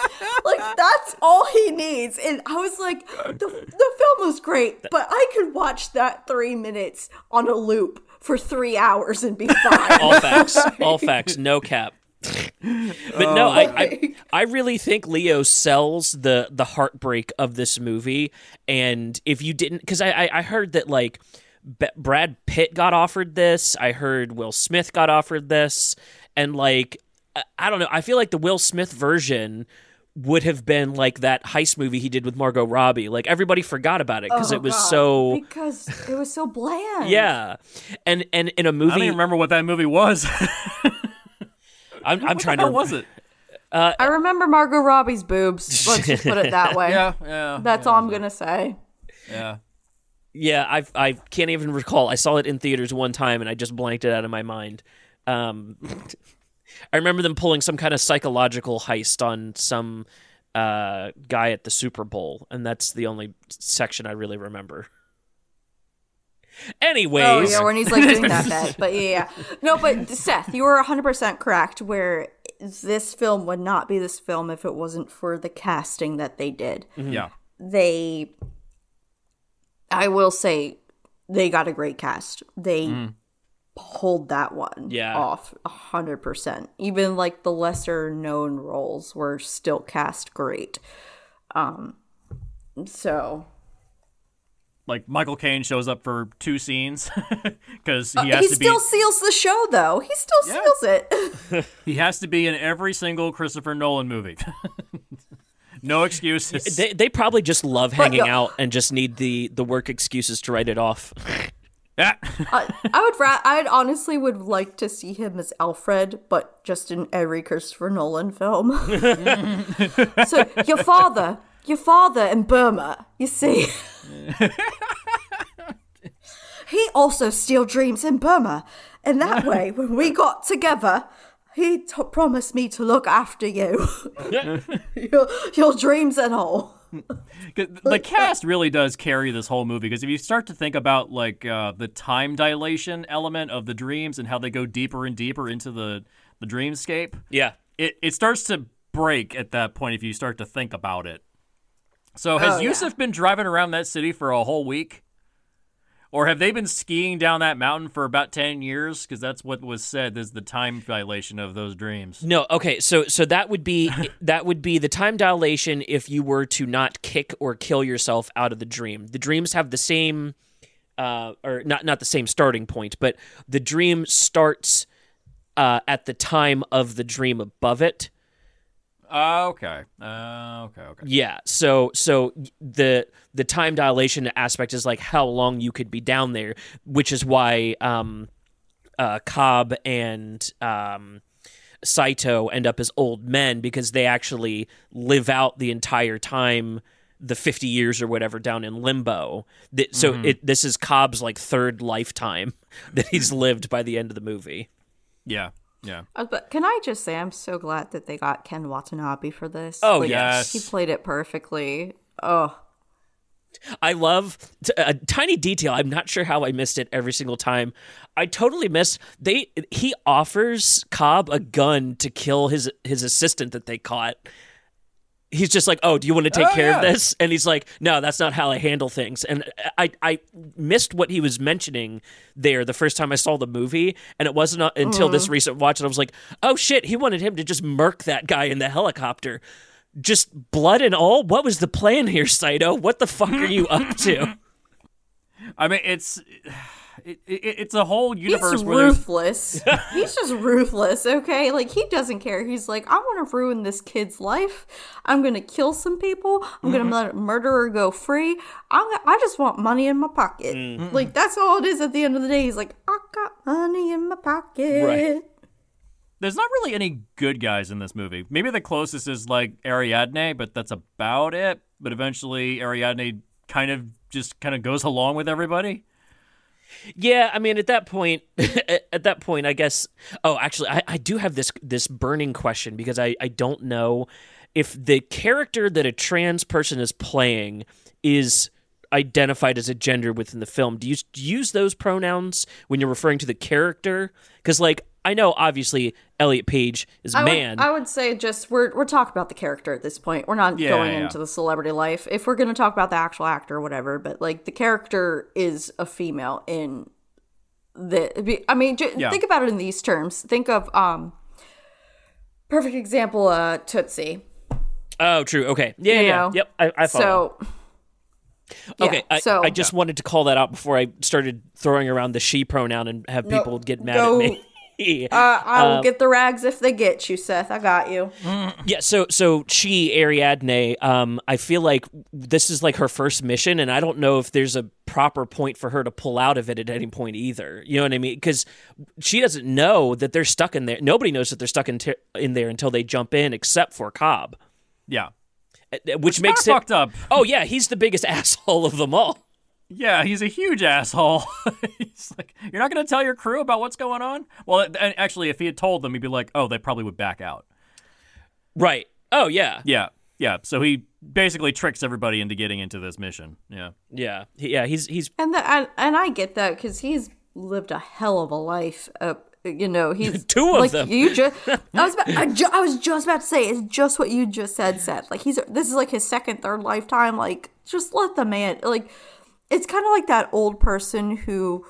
H: like that's all he needs. And i was like the, the film was great but i could watch that three minutes on a loop for three hours and be fine.
J: All facts. All facts. No cap. But no I, I oh i really think leo sells the the heartbreak of this movie. And if you didn't because I, I i heard that like B- brad pitt got offered this. I heard will smith got offered this. And like I, I don't know. I feel like the will smith version would have been like that heist movie he did with margot robbie like everybody forgot about it because
H: Oh,
J: it was
H: God.
J: so
H: because it was so bland
J: yeah and and in a
I: I don't
J: movie
I: even remember what that movie was.
J: i'm, I'm trying
I: How
J: to
I: was it?
H: i remember margot robbie's boobs let's just put it that way
I: Yeah, yeah.
H: that's all i'm gonna say
I: Yeah.
J: Yeah, I I can't even recall. I saw it in theaters one time and I just blanked it out of my mind. Um, I remember them pulling some kind of psychological heist on some uh, guy at the Super Bowl, and that's the only section I really remember. Anyways,
H: Oh yeah, when he's like doing that bit. But yeah, yeah. No, but Seth, you were 100% correct where this film would not be this film if it wasn't for the casting that they did.
I: Yeah.
H: They I will say they got a great cast. They pulled that one
J: Yeah.
H: off 100%. Even like the lesser known roles were still cast great. Um so
I: Like Michael Caine shows up for two scenes because he
H: Uh,
I: has
H: he
I: to be He
H: still seals the show though. He still
I: Yeah.
H: seals it.
I: he has to be in every single Christopher Nolan movie. no excuses.
J: they they probably just love hanging
H: yo-
J: out and just need the the work excuses to write it off.
I: Yeah.
H: I, I would ra- I'd honestly would like to see him as Alfred, but just in every Christopher Nolan film. so your father, your father in Burma, you see. he also still dreams in Burma, and that way, when we got together, he t- promised me to look after you, your, your dreams and all.
I: the cast really does carry this whole movie because if you start to think about like uh, the time dilation element of the dreams and how they go deeper and deeper into the the dreamscape,
J: Yeah.
I: it it starts to break at that point if you start to think about it. So has
H: Oh, yeah.
I: Yusuf been driving around that city for a whole week? Or have they been skiing down that mountain for about 10 years? Because that's what was said is the time dilation of those dreams.
J: No, okay, so so that would be that would be the time dilation if you were to not kick or kill yourself out of the dream. The dreams have the same uh or not not the same starting point, but the dream starts uh at the time of the dream above it.
I: Uh, okay. Uh, okay, okay.
J: Yeah, so so the the time dilation aspect is like how long you could be down there, which is why um uh Cobb and um Saito end up as old men because they actually live out the entire time the 50 years or whatever down in limbo. So it this is Cobb's like third lifetime that he's lived by the end of the movie.
I: Yeah, yeah.
H: Uh, But can I just say, I'm so glad that they got Ken Watanabe for this.
J: Oh,
H: Like,
I: yes.
H: he played it perfectly. Oh,
J: I love t- a tiny detail. I'm not sure how I missed it every single time. I totally missed they. He offers Cobb a gun to kill his his assistant that they caught. He's just like, "Oh, do you want to take
I: Oh,
J: care of this?" And he's like, "No, that's not how I handle things." And I I missed what he was mentioning there the first time I saw the movie, and it wasn't uh, until this
H: Mhm.
J: recent watch that I was like, "Oh shit, he wanted him to just murk that guy in the helicopter." Just blood and all. What was the plan here, Saito? What the fuck are you up to?
I: I mean, it's it, it, it's a whole
H: He's
I: universe where
H: ruthless. He's just ruthless, okay? Like he doesn't care. He's like, I want to ruin this kid's life. I'm gonna kill some people. I'm gonna
J: Mm-hmm.
H: let a murderer go free. I'm, I just want money in my pocket.
J: Mm.
H: Like that's all it is at the end of the day. He's like, I got money in my pocket.
I: Right. there's not really any good guys in this movie. Maybe the closest is like Ariadne, but that's about it. But eventually, Ariadne kind of just kind of goes along with everybody.
J: Yeah, I mean, at that point, at that point, I guess. Oh, actually, I, I do have this this burning question because I I don't know if the character that a trans person is playing is identified as a gender within the film. Do you do you use those pronouns when you're referring to the character? Because like I know obviously Elliot Page is
H: I
J: man.
H: Would, I would say just we're we're talking about the character at this point. We're not
J: Yeah,
H: going
J: yeah.
H: into the celebrity life. If we're going to talk about the actual actor or whatever, but like the character is a female in the. I mean, j-
J: Yeah.
H: think about it in these terms. Think of um, perfect example, uh, Tootsie.
J: oh, true. Okay. Yeah,
H: You
J: yeah.
H: know?
J: Yep. I, I follow.
H: So. yeah,
J: Okay, I,
H: so
J: I just wanted to call that out before I started throwing around the she pronoun and have
H: No,
J: people get mad
H: go-
J: at me.
H: uh, I will
J: Uh,
H: get the rags if they get you, Seth. I got you.
J: Yeah, so so she Ariadne, um, I feel like this is like her first mission, and I don't know if there's a proper point for her to pull out of it at any point either. You know what I mean? Because she doesn't know that they're stuck in there. Nobody knows that they're stuck in t- in there until they jump in, except for Cobb,
I: Yeah.
J: uh, which makes it
I: fucked up.
J: Oh yeah, he's the biggest asshole of them all.
I: Yeah, he's a huge asshole. he's like, you're not going to tell your crew about what's going on? Well, and actually, if he had told them, he'd be like, oh, they probably would back out.
J: Right. Oh yeah.
I: Yeah. Yeah. So he basically tricks everybody into getting into this mission. Yeah.
J: Yeah. He- Yeah. He's he's
H: And the, and, and I get that because he's lived a hell of a life. Uh, you know, he's
J: Two of
H: like,
J: them.
H: You just, I was, about, I, ju- I was just about to say it's just what you just said, Seth. Like he's this is like his second, third lifetime. Like just let the man. Like it's kind of like that old person who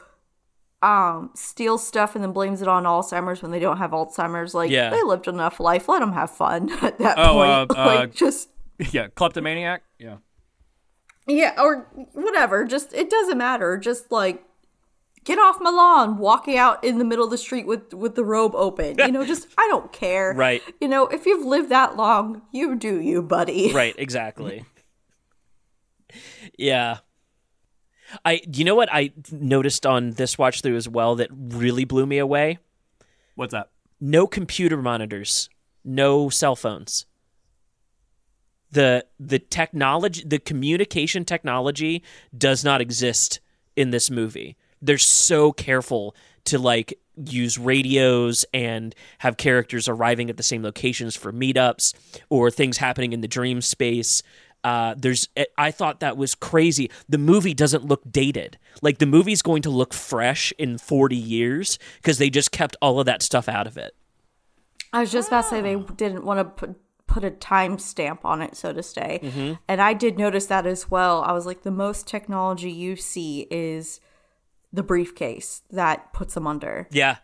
H: um steals stuff and then blames it on Alzheimer's when they don't have Alzheimer's. Like
I: Yeah.
H: they lived enough life. Let them have fun at that
I: Oh,
H: point.
I: uh,
H: like
I: uh,
H: just
I: Yeah. Kleptomaniac? Yeah.
H: yeah, or whatever. Just it doesn't matter. Just like get off my lawn, walking out in the middle of the street with with the robe open. You know, just I don't care.
J: Right.
H: You know, if you've lived that long, you do you, buddy.
J: right exactly yeah i you know what i noticed on this watch through as well that really blew me away?
I: What's that?
J: no computer monitors no cell phones. The the technology the communication technology does not exist in this movie. They're so careful to like use radios and have characters arriving at the same locations for meetups or things happening in the dream space uh, there's i thought that was crazy the movie doesn't look dated like the movie's going to look fresh in 40 years because they just kept all of that stuff out of it
H: I was just about to say they didn't want to put put a time stamp on it, so to say.
J: Mhm.
H: And I did notice that as well. I was like, the most technology you see is the briefcase that puts them under.
J: yeah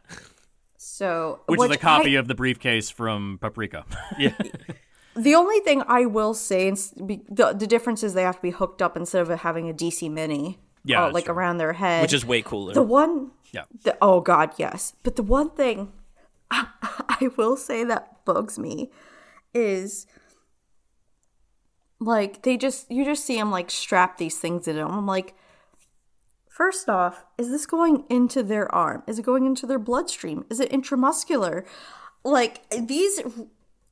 H: So,
I: Which, is a copy
H: I-
I: of the briefcase from Paprika.
J: yeah.
H: The only thing I will say, the, the difference is they have to be hooked up instead of having a DC Mini,
J: Yeah,
H: uh, like
J: true.
H: around their head,
J: Which is way cooler.
H: The one,
I: Yeah.
H: the, oh God, yes. But the one thing I will say that bugs me is like they just you just see them like strap these things in them. I'm like, first off, is this going into their arm? Is it going into their bloodstream? Is it intramuscular? Like these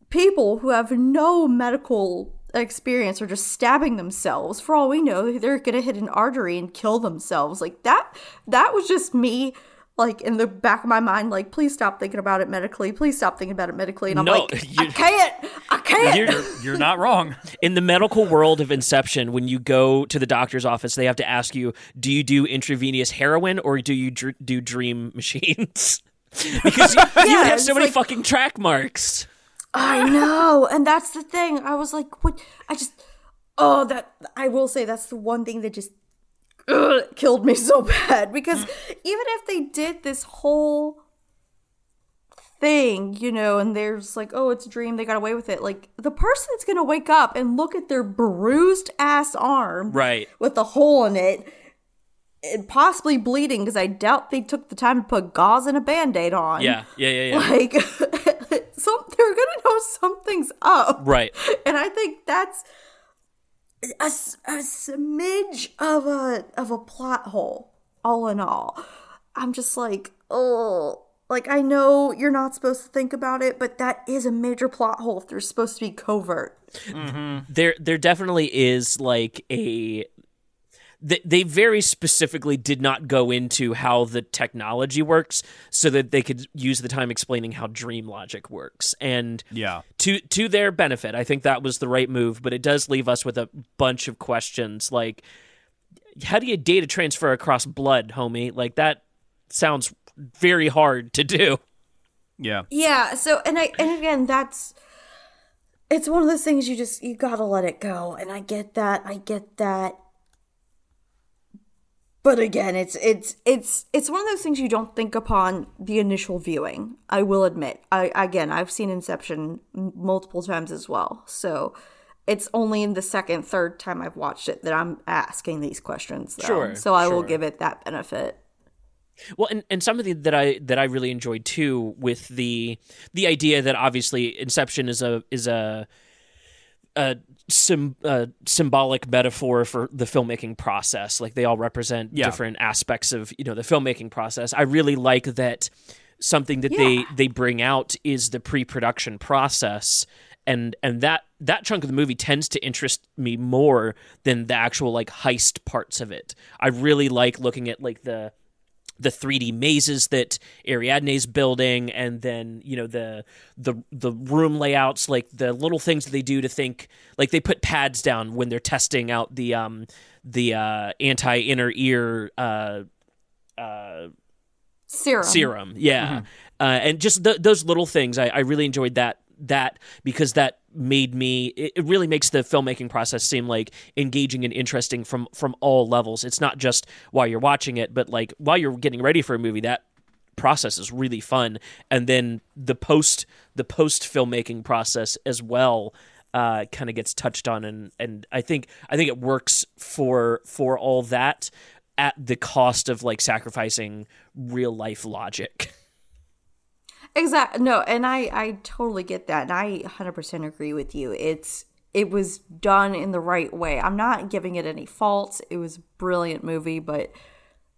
H: people who have no medical experience are just stabbing themselves. For all we know, they're gonna hit an artery and kill themselves. Like that. That was just me like in the back of my mind, like, please stop thinking about it medically. Please stop thinking about it medically. And I'm
J: No,
H: like, I
J: you-
H: can't. I can't.
J: You're-
I: You're not wrong.
J: in the medical world of Inception, when you go to the doctor's office, they have to ask you, do you do intravenous heroin or do you dr- do dream machines? because you, you
H: Yeah,
J: would have so many
H: like-
J: fucking track marks.
H: I know, and that's the thing. I was like, what? I just, oh, that I will say that's the one thing that just ugh, killed me so bad because mm. even if they did this whole thing, you know, and there's like, oh, it's a dream, they got away with it. Like the person's gonna wake up and look at their bruised ass arm,
J: Right.
H: with a hole in it. And possibly bleeding because I doubt they took the time to put gauze and a band aid on.
J: Yeah, yeah, yeah, yeah.
H: Like, some they're gonna know something's up,
J: Right.
H: And I think that's a, a smidge of a of a plot hole. All in all, I'm just like, oh, like I know you're not supposed to think about it, but that is a major plot hole if they're supposed to be covert.
J: there there definitely is like a they, they very specifically did not go into how the technology works so that they could use the time explaining how dream logic works and
I: Yeah.
J: to to their benefit i think that was the right move but it does leave us with a bunch of questions like how do you data transfer across blood homie like that sounds very hard to do
I: Yeah.
H: Yeah. So, and I, and again, that's, it's one of those things you just, you gotta let it go. And I get that. I get that. But again, it's, it's, it's, it's one of those things you don't think upon the initial viewing. I will admit. I, again, I've seen Inception m- multiple times as well. So it's only in the second, third time I've watched it that I'm asking these questions. Though.
J: Sure,
H: So I will give it that benefit.
J: Well, and, and something that I that I really enjoyed too with the the idea that obviously Inception is a is a a, sim, symbolic metaphor for the filmmaking process. Like they all represent
I: Yeah.
J: different aspects of you know the filmmaking process. I really like that something that they they bring out is the pre-production process and and that that chunk of the movie tends to interest me more than the actual like heist parts of it. I really like looking at like the the 3D mazes that Ariadne's building, and then you know the the the room layouts, like the little things that they do to think, like they put pads down when they're testing out the um the uh, anti inner ear uh, uh,
H: Serum.
J: serum, yeah, uh, and just th- those little things, I, I really enjoyed that that because that made me it, really makes the filmmaking process seem like engaging and interesting from from all levels. It's not just while you're watching it but like while you're getting ready for a movie that process is really fun. And then the post the post filmmaking process as well uh, kind of gets touched on and and I think I think it works for for all that at the cost of like sacrificing real life logic
H: Exactly. No, and I I totally get that, and I 100% agree with you. It's it was done in the right way. I'm not giving it any faults. It was a brilliant movie, but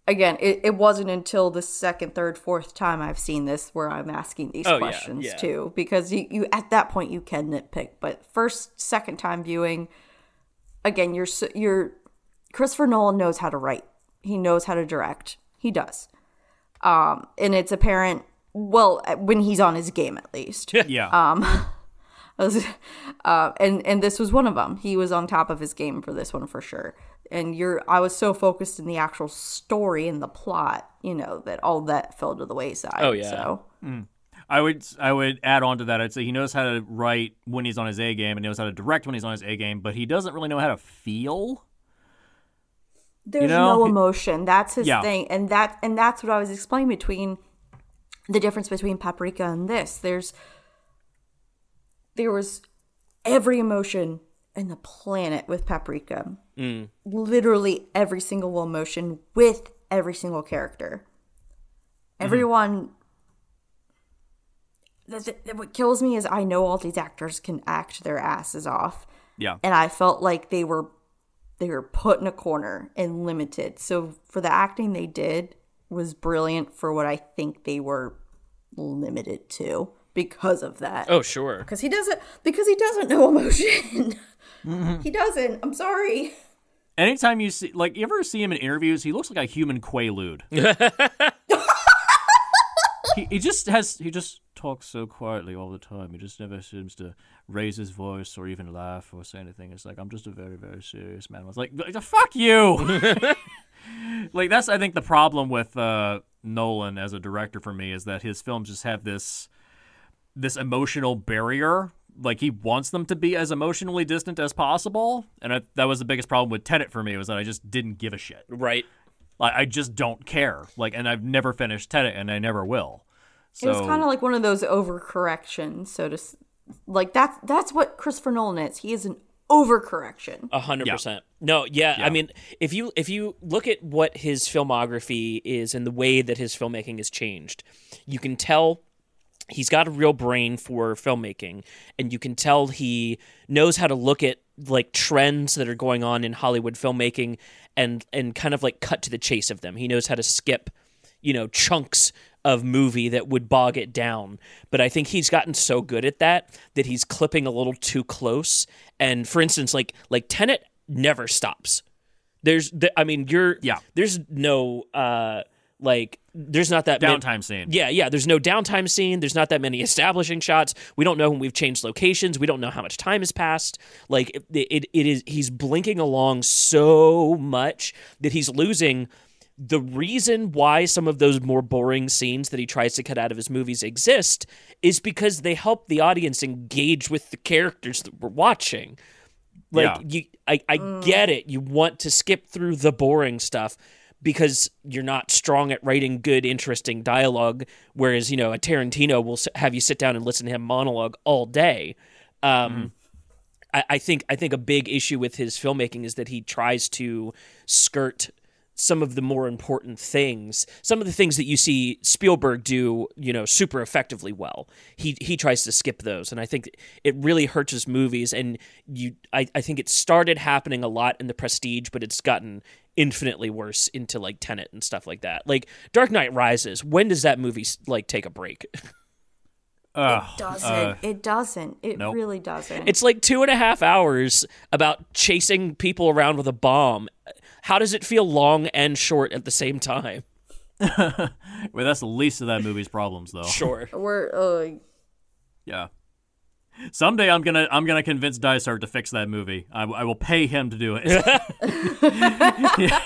H: again, it, it wasn't until the second, third, fourth time I've seen this where I'm asking these
J: Oh,
H: questions
J: yeah.
H: too, because you, you at that point you can nitpick, but first, second time viewing, again, you're you're Christopher Nolan knows how to write. He knows how to direct. He does. Um, and it's apparent well when he's on his game at least.
I: Yeah.
H: Um, was- uh, and and this was one of them. He was on top of his game for this one for sure. And you're, I was so focused in the actual story and the plot, you know, that all that fell to the wayside.
J: Oh, yeah.
H: So
I: I would I would add on to that. I'd say he knows how to write when he's on his A game and knows how to direct when he's on his A game, but he doesn't really know how to feel.
H: there's
I: know,
H: no emotion. That's his
I: Yeah.
H: thing, and that and that's what I was explaining between the difference between Paprika and this. There's there was every emotion in the planet with Paprika.
J: Mm.
H: Literally every single emotion with every single character. Everyone. The, the- what kills me is I know all these actors can act their asses off
I: Yeah.
H: and I felt like they were they were put in a corner and limited. So for the acting they did was brilliant for what I think they were limited to because of that.
J: Oh, sure.
H: Because he doesn't because he doesn't know emotion. he doesn't. I'm sorry.
I: Anytime you see, like, you ever see him in interviews, he looks like a human quaalude. he just has he just talks so quietly all the time. He just never seems to raise his voice or even laugh or say anything. It's like I'm just a very very serious man. I was like, fuck you. like that's I think the problem with uh, Nolan as a director for me is that his films just have this this emotional barrier. Like he wants them to be as emotionally distant as possible, and I, that was the biggest problem with Tenet for me was that I just didn't give a shit.
J: Right.
I: Like I just don't care. Like, and I've never finished Tenet, and I never will. So
H: it was kind of like one of those overcorrections, so to like that's that's what Christopher Nolan is. He is an overcorrection.
J: A hundred percent. No, yeah, I mean, if you if you look at what his filmography is and the way that his filmmaking has changed, you can tell he's got a real brain for filmmaking, and you can tell he knows how to look at like trends that are going on in Hollywood filmmaking and and kind of like cut to the chase of them. He knows how to skip, you know, chunks of movie that would bog it down. But I think he's gotten so good at that that he's clipping a little too close. And for instance, like like Tenet never stops. There's, th- I mean, you're
I: Yeah.
J: There's no uh like there's not that man-
I: downtime scene.
J: yeah, yeah. There's no downtime scene. There's not that many establishing shots. We don't know when we've changed locations. We don't know how much time has passed. Like it, it, it is. He's blinking along so much that he's losing. The reason why some of those more boring scenes that he tries to cut out of his movies exist is because they help the audience engage with the characters that we're watching. Like
I: Yeah.
J: you, I, I get it. You want to skip through the boring stuff because you're not strong at writing good, interesting dialogue. Whereas you know a Tarantino will have you sit down and listen to him monologue all day. Um, I, I think I think a big issue with his filmmaking is that he tries to skirt some of the more important things, some of the things that you see Spielberg do, you know, super effectively well. He he tries to skip those, and I think it really hurts his movies. And you, I, I think it started happening a lot in the Prestige, but it's gotten infinitely worse into like Tenet and stuff like that. Like Dark Knight Rises. When does that movie like take a break?
I: It
H: Doesn't
I: uh,
H: it? Doesn't. It
I: nope.
H: really doesn't.
J: It's like two and a half hours about chasing people around with a bomb. How does it feel long and short at the same time?
I: well, that's the least of that movie's problems, though.
J: Sure.
H: We're uh,
I: Yeah. Someday I'm gonna I'm gonna convince Dysart to fix that movie. I, I will pay him to do it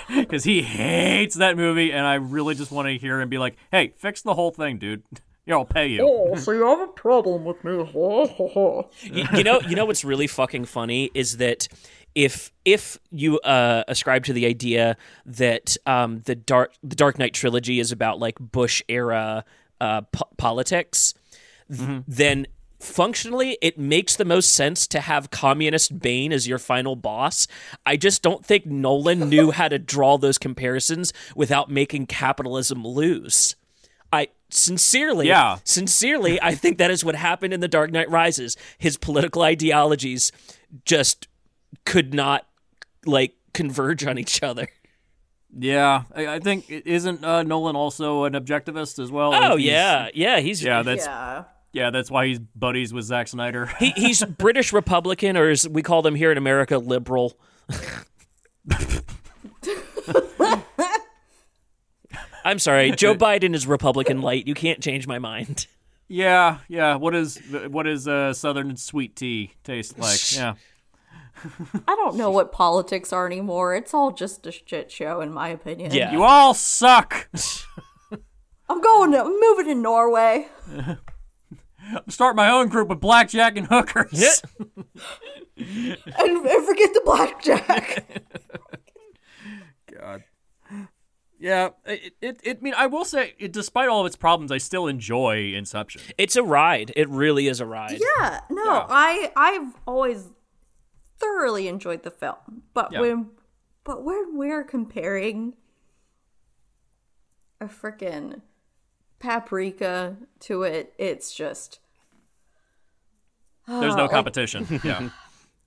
I: because he hates that movie, and I really just want to hear him be like, "Hey, fix the whole thing, dude. Here, I'll pay you."
H: oh, so you have a problem with me? Ho, ho, ho.
J: you, you know, you know what's really fucking funny is that if if you uh, ascribe to the idea that um, the dark the Dark Knight trilogy is about like Bush era uh, po- politics, th- then functionally it makes the most sense to have communist Bane as your final boss. I just don't think Nolan knew how to draw those comparisons without making capitalism lose. I sincerely,
I: Yeah.
J: sincerely, I think that is what happened in The Dark Knight Rises. His political ideologies just could not like converge on each other.
I: Yeah, I, I think isn't uh, Nolan also an objectivist as well?
J: Oh
I: He's-
J: yeah, yeah. He's
I: yeah. That's yeah.
H: yeah.
I: That's why he's buddies with Zack Snyder.
J: he, he's British Republican, or as we call them here in America, liberal. I'm sorry, Joe Biden is Republican light. You can't change my mind.
I: yeah, yeah. What is what is uh, Southern sweet tea taste like? Yeah.
H: I don't know what politics are anymore. It's all just a shit show, in my opinion.
J: Yeah.
I: You all suck.
H: I'm going. To, I'm moving to Norway.
I: Start my own group with blackjack and hookers.
H: And, and forget the blackjack.
I: God. Yeah, it, it, it, I mean, I will say, it, despite all of its problems, I still enjoy Inception.
J: It's a ride. It really is a ride.
H: yeah. No, I I've always thoroughly enjoyed the film, but
I: Yeah.
H: when but when we're comparing a freaking paprika to it, it's just
I: There's
H: Ah,
I: no
H: like-
I: competition. yeah.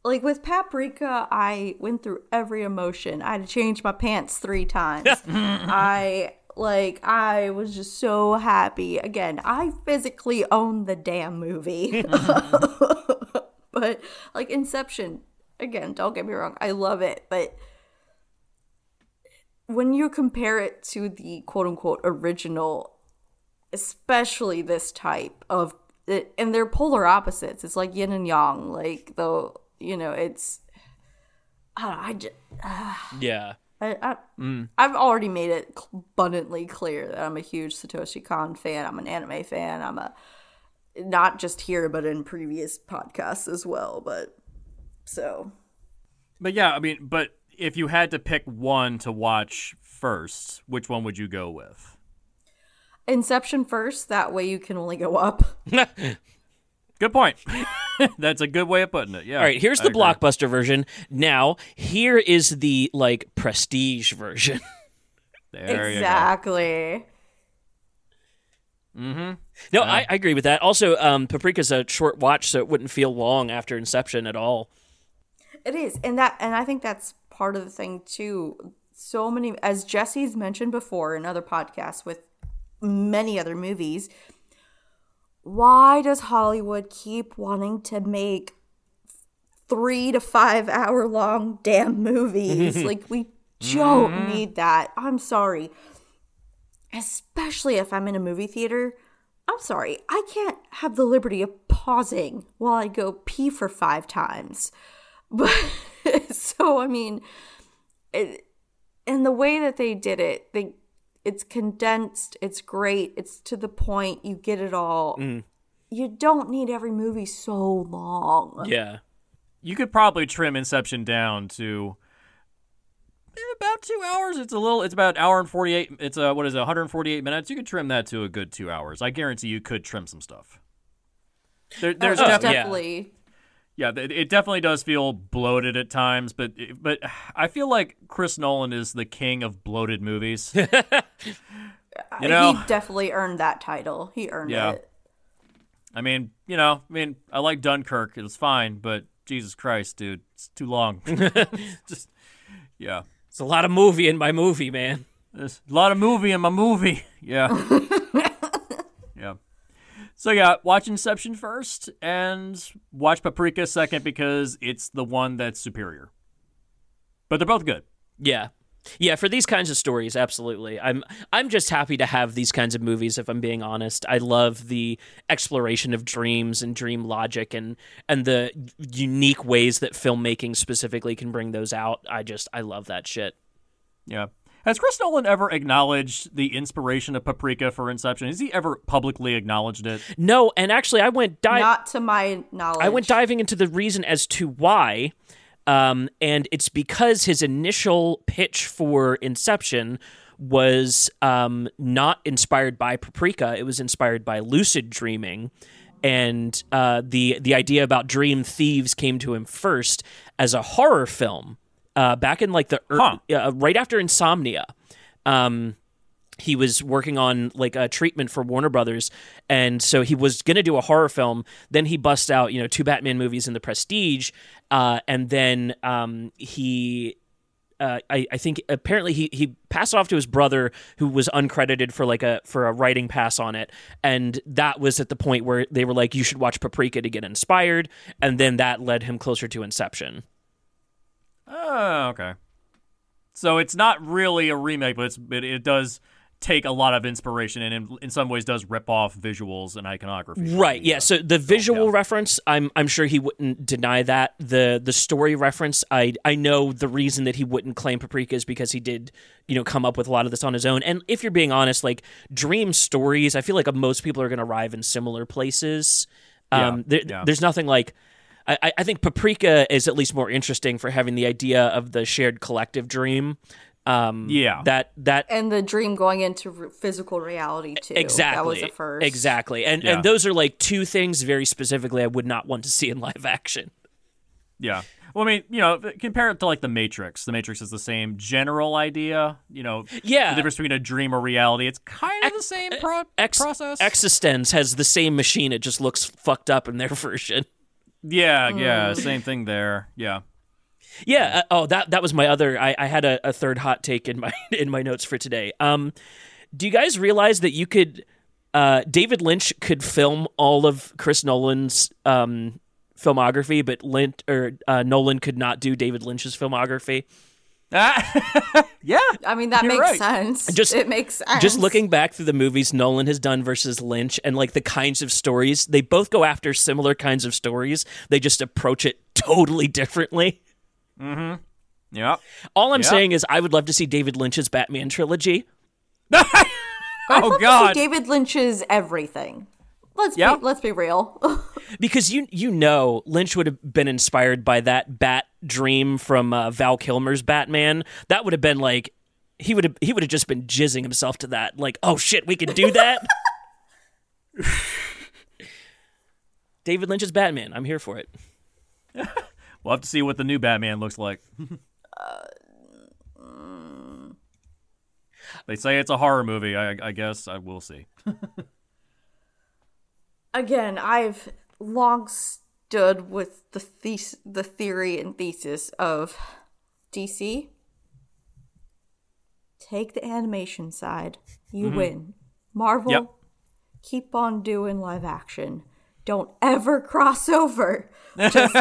H: like with paprika i went through every emotion i had to change my pants three times i like i was just so happy again i physically own the damn movie but like inception again don't get me wrong i love it but when you compare it to the quote unquote original especially this type of it, and they're polar opposites. It's like yin and yang. Like though, you know, it's I don't know, I just,
J: Yeah.
H: I, I,
J: Mm.
H: I've already made it abundantly clear that I'm a huge Satoshi Kon fan. I'm an anime fan. I'm a not just here, but in previous podcasts as well. But so
I: But yeah, I mean, but if you had to pick one to watch first, which one would you go with?
H: Inception first. That way you can only go up.
I: Good point. That's a good way of putting it. Yeah.
J: All right, here's
I: I
J: the
I: agree.
J: blockbuster version. Now, here is the like prestige version.
I: There
H: exactly.
I: Mm-hmm.
J: No, I, I agree with that. Also, um, Paprika's a short watch, so it wouldn't feel long after Inception at all.
H: It is, and that, and I think that's part of the thing too. So many, as Jesse's mentioned before in other podcasts with many other movies. Why does Hollywood keep wanting to make three to five hour long damn movies? like we don't
K: Mhm.
H: need that. I'm sorry. Especially if I'm in a movie theater. I'm sorry. I can't have the liberty of pausing while I go pee for five times. But so I mean, it, and the way that they did it, they it's condensed, it's great, it's to the point, you get it all.
I: Mm.
H: You don't need every movie so long.
J: Yeah.
I: You could probably trim Inception down to eh, about two hours. It's a little. It's about hour and forty eight. It's a what is it? One hundred and forty eight minutes. You could trim that to a good two hours. I guarantee you could trim some stuff. There, there's
H: Oh,
I: def-
H: definitely.
I: Yeah, th- it definitely does feel bloated at times, but but I feel like Chris Nolan is the king of bloated movies. Uh, uh, you know,
H: he definitely earned that title. He earned
I: Yeah.
H: it.
I: I mean, you know, I mean, I like Dunkirk. It was fine, but Jesus Christ, dude, it's too long. Just, yeah.
J: It's a lot of movie in my movie, man.
I: There's a lot of movie in my movie. Yeah. yeah. So yeah, watch Inception first and watch Paprika second because it's the one that's superior. But they're both good.
J: Yeah. Yeah, for these kinds of stories, absolutely. I'm I'm just happy to have these kinds of movies if I'm being honest. I love the exploration of dreams and dream logic and and the unique ways that filmmaking specifically can bring those out. I just I love that shit.
I: Yeah. Has Chris Nolan ever acknowledged the inspiration of Paprika for Inception? Has he ever publicly acknowledged it?
J: No, and actually I went di-
H: Not to my knowledge.
J: I went diving into the reason as to why, um, and it's because his initial pitch for Inception was um, not inspired by Paprika. It was inspired by lucid dreaming, and uh, the the idea about dream thieves came to him first as a horror film uh, back in like the er- uh, right after Insomnia. Um, he was working on like a treatment for Warner Brothers, and so he was going to do a horror film. Then he busts out, you know, two Batman movies in The Prestige, uh, and then um, he. Uh, I, I think apparently he, he passed it off to his brother who was uncredited for like a for a writing pass on it and that was at the point where they were like you should watch Paprika to get inspired and then that led him closer to Inception.
I: Oh, okay. So it's not really a remake, but it's but it does take a lot of inspiration and in, in some ways does rip off visuals and iconography.
J: Right. Yeah. So the visual reference, I'm I'm sure he wouldn't deny that. The the story reference, I I know the reason that he wouldn't claim Paprika is because he did, you know, come up with a lot of this on his own. And if you're being honest, like dream stories, I feel like most people are going to arrive in similar places. Um,
I: Yeah,
J: there,
I: yeah.
J: There's nothing like. I, I- I think Paprika is at least more interesting for having the idea of the shared collective dream. Um,
I: yeah.
J: That that
H: And the dream going into r- physical reality too.
J: Exactly.
H: That was the first.
J: Exactly. And
I: Yeah.
J: and those are like two things very specifically I would not want to see in live action.
I: Yeah. Well, I mean, you know, compare it to like the Matrix. The Matrix is the same general idea. You know,
J: Yeah.
I: the difference between a dream or reality. It's kind of the same pro-
J: Ex-
I: process.
J: Existence has the same machine. It just looks fucked up in their version.
I: Yeah, yeah,
J: Mm.
I: same thing there. Yeah.
J: Yeah. Uh, oh, that that was my other. I, I had a, a third hot take in my in my notes for today. Um, do you guys realize that you could, uh, David Lynch could film all of Chris Nolan's um filmography, but Lynch or uh, Nolan could not do David Lynch's filmography.
I: yeah.
H: I mean, that makes
I: right.
H: sense.
J: Just-
H: it makes sense.
J: Just looking back through the movies Nolan has done versus Lynch and like the kinds of stories, they both go after similar kinds of stories. They just approach it totally differently.
I: Mm-hmm. Yep.
J: All I'm
I: Yep.
J: saying is I would love to see David Lynch's Batman trilogy.
H: I'd
I: Oh,
H: love to see
I: God.
H: David Lynch's everything. Let's
J: Yeah.
H: be let's be real.
J: because you you know Lynch would have been inspired by that bat dream from uh, Val Kilmer's Batman. That would have been like he would have he would have just been jizzing himself to that. Like, oh shit, we could do that. David Lynch's Batman. I'm here for it.
I: We'll have to see what the new Batman looks like. they say it's a horror movie. I, I guess I will see.
H: Again, I've long stood with the thes- the theory and thesis of DC. Take the animation side, you
I: Mhm.
H: win. Marvel,
I: Yep.
H: keep on doing live action. Don't ever cross over. Just,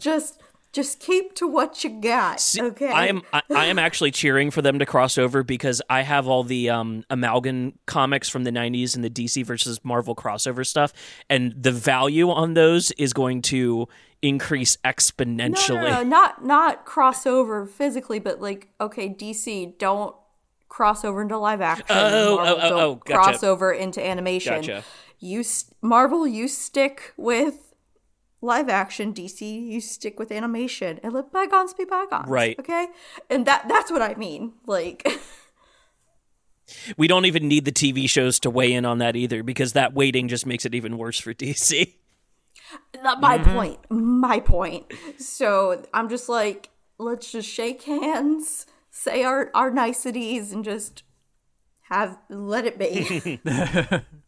H: just, just keep to what you got. okay.
J: I am I, I am actually cheering for them to cross over because I have all the um Amalgam comics from the 90s and the DC versus Marvel crossover stuff and the value on those is going to increase exponentially.
H: no, no, not not crossover physically, but like okay, DC don't cross over into live action.
J: Oh,
H: Marvel
J: oh, oh,
H: don't
J: oh, gotcha.
H: cross over into animation.
J: Gotcha.
H: You Marvel, you stick with live action. DC, you stick with animation, and let bygones be bygones.
J: Right.
H: Okay, and that that's what I mean. Like,
J: We don't even need the TV shows to weigh in on that either because that waiting just makes it even worse for DC.
H: not my
J: Mm-hmm.
H: point. My point. So I'm just like, let's just shake hands, say our our niceties, and just have let it be.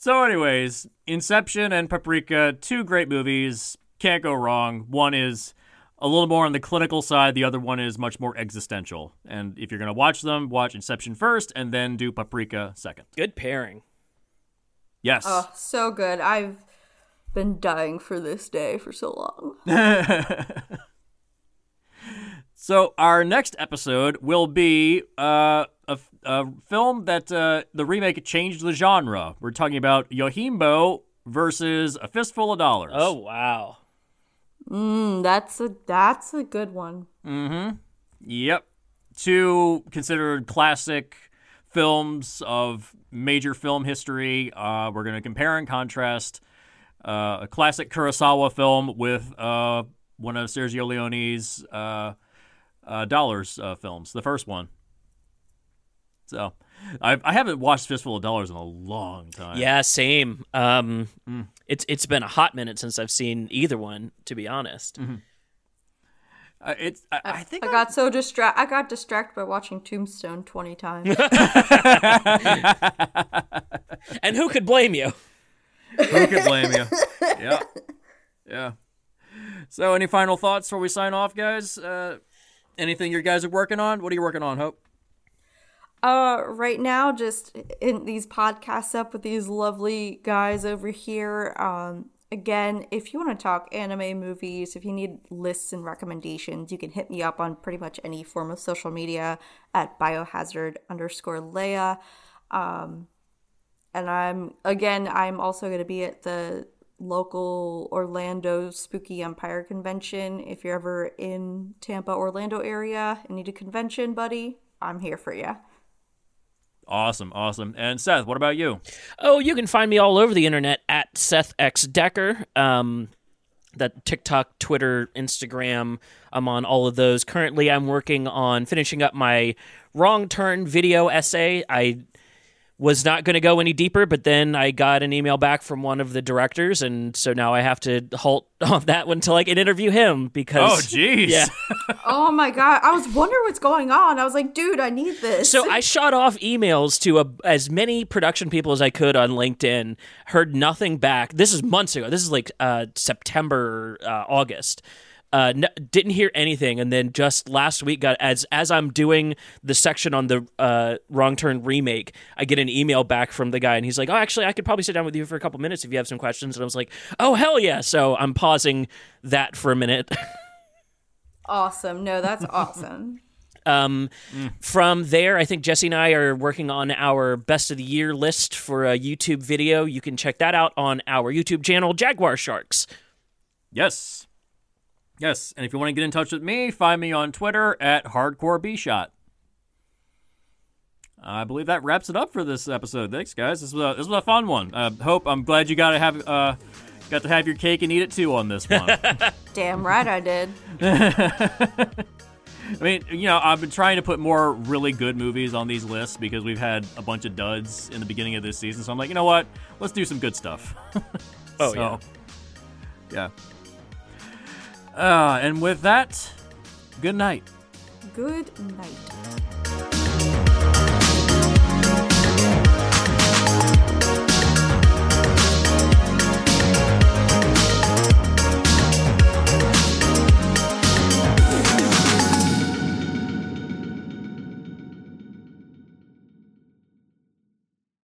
I: So, anyways, Inception and Paprika, two great movies. Can't go wrong. One is a little more on the clinical side, the other one is much more existential. And if you're going to watch them, watch Inception first and then do Paprika second.
J: Good pairing.
I: Yes.
H: Oh, so good. I've been dying for this day for so long.
I: So our next episode will be uh, a, f- a film that uh, the remake changed the genre. We're talking about Yojimbo versus A Fistful of Dollars.
J: Oh wow.
H: Mm, that's a that's a good one.
I: Mm-hmm. Yep. Two considered classic films of major film history. Uh, we're going to compare and contrast uh, a classic Kurosawa film with uh, one of Sergio Leone's uh, uh, Dollars uh, films, the first one. So, I, I haven't watched Fistful of Dollars in a long time.
J: Yeah, same. Um,
I: Mm.
J: it's it's been a hot minute since I've seen either one, to be honest.
I: Uh, it's I, I think
H: I got so distract. I got distracted by watching Tombstone twenty times.
J: and who could blame you?
I: Who could blame you? yeah. Yeah. So, any final thoughts before we sign off, guys? Uh, anything you guys are working on? What are you working on, Hope?
H: Uh, right now, just in these podcasts up with these lovely guys over here. Um, again, if you want to talk anime movies, if you need lists and recommendations, you can hit me up on pretty much any form of social media at biohazard underscore Leia. Um, and I'm again, I'm also going to be at the local Orlando Spooky Empire convention. If you're ever in Tampa, Orlando area and need a convention buddy, I'm here for you.
I: Awesome, awesome. And Seth, what about you?
J: Oh, you can find me all over the internet at Seth X Decker. Um, that TikTok, Twitter, Instagram. I'm on all of those. Currently, I'm working on finishing up my wrong turn video essay. I was not going to go any deeper, but then I got an email back from one of the directors, and so now I have to halt on that one until I can interview him because.
I: Oh, jeez.
J: Yeah.
H: oh my god! I was wondering what's going on. I was like, dude, I need this.
J: So I shot off emails to a, as many production people as I could on LinkedIn. Heard nothing back. This is months ago. This is like uh, September, uh, August. Uh, n- didn't hear anything, and then just last week, got as as I'm doing the section on the uh, Wrong Turn remake, I get an email back from the guy, and he's like, "Oh, actually, I could probably sit down with you for a couple minutes if you have some questions." And I was like, "Oh, hell yeah!" So I'm pausing that for a minute.
H: awesome. No, that's awesome.
J: Um, From there, I think Jesse and I are working on our best of the year list for a YouTube video. You can check that out on our YouTube channel, Jaguar Sharks.
I: Yes. Yes. And if you want to get in touch with me, find me on Twitter at HardcoreBshot. I believe that wraps it up for this episode. Thanks, guys. This was a, this was a fun one. Uh, hope I'm glad you got to have uh, got to have your cake and eat it too on this one.
H: Damn right I did.
I: I mean, you know, I've been trying to put more really good movies on these lists because we've had a bunch of duds in the beginning of this season. So I'm like, you know what? Let's do some good stuff.
J: Oh,
I: So, yeah. Uh, and with that, good night.
H: Good night.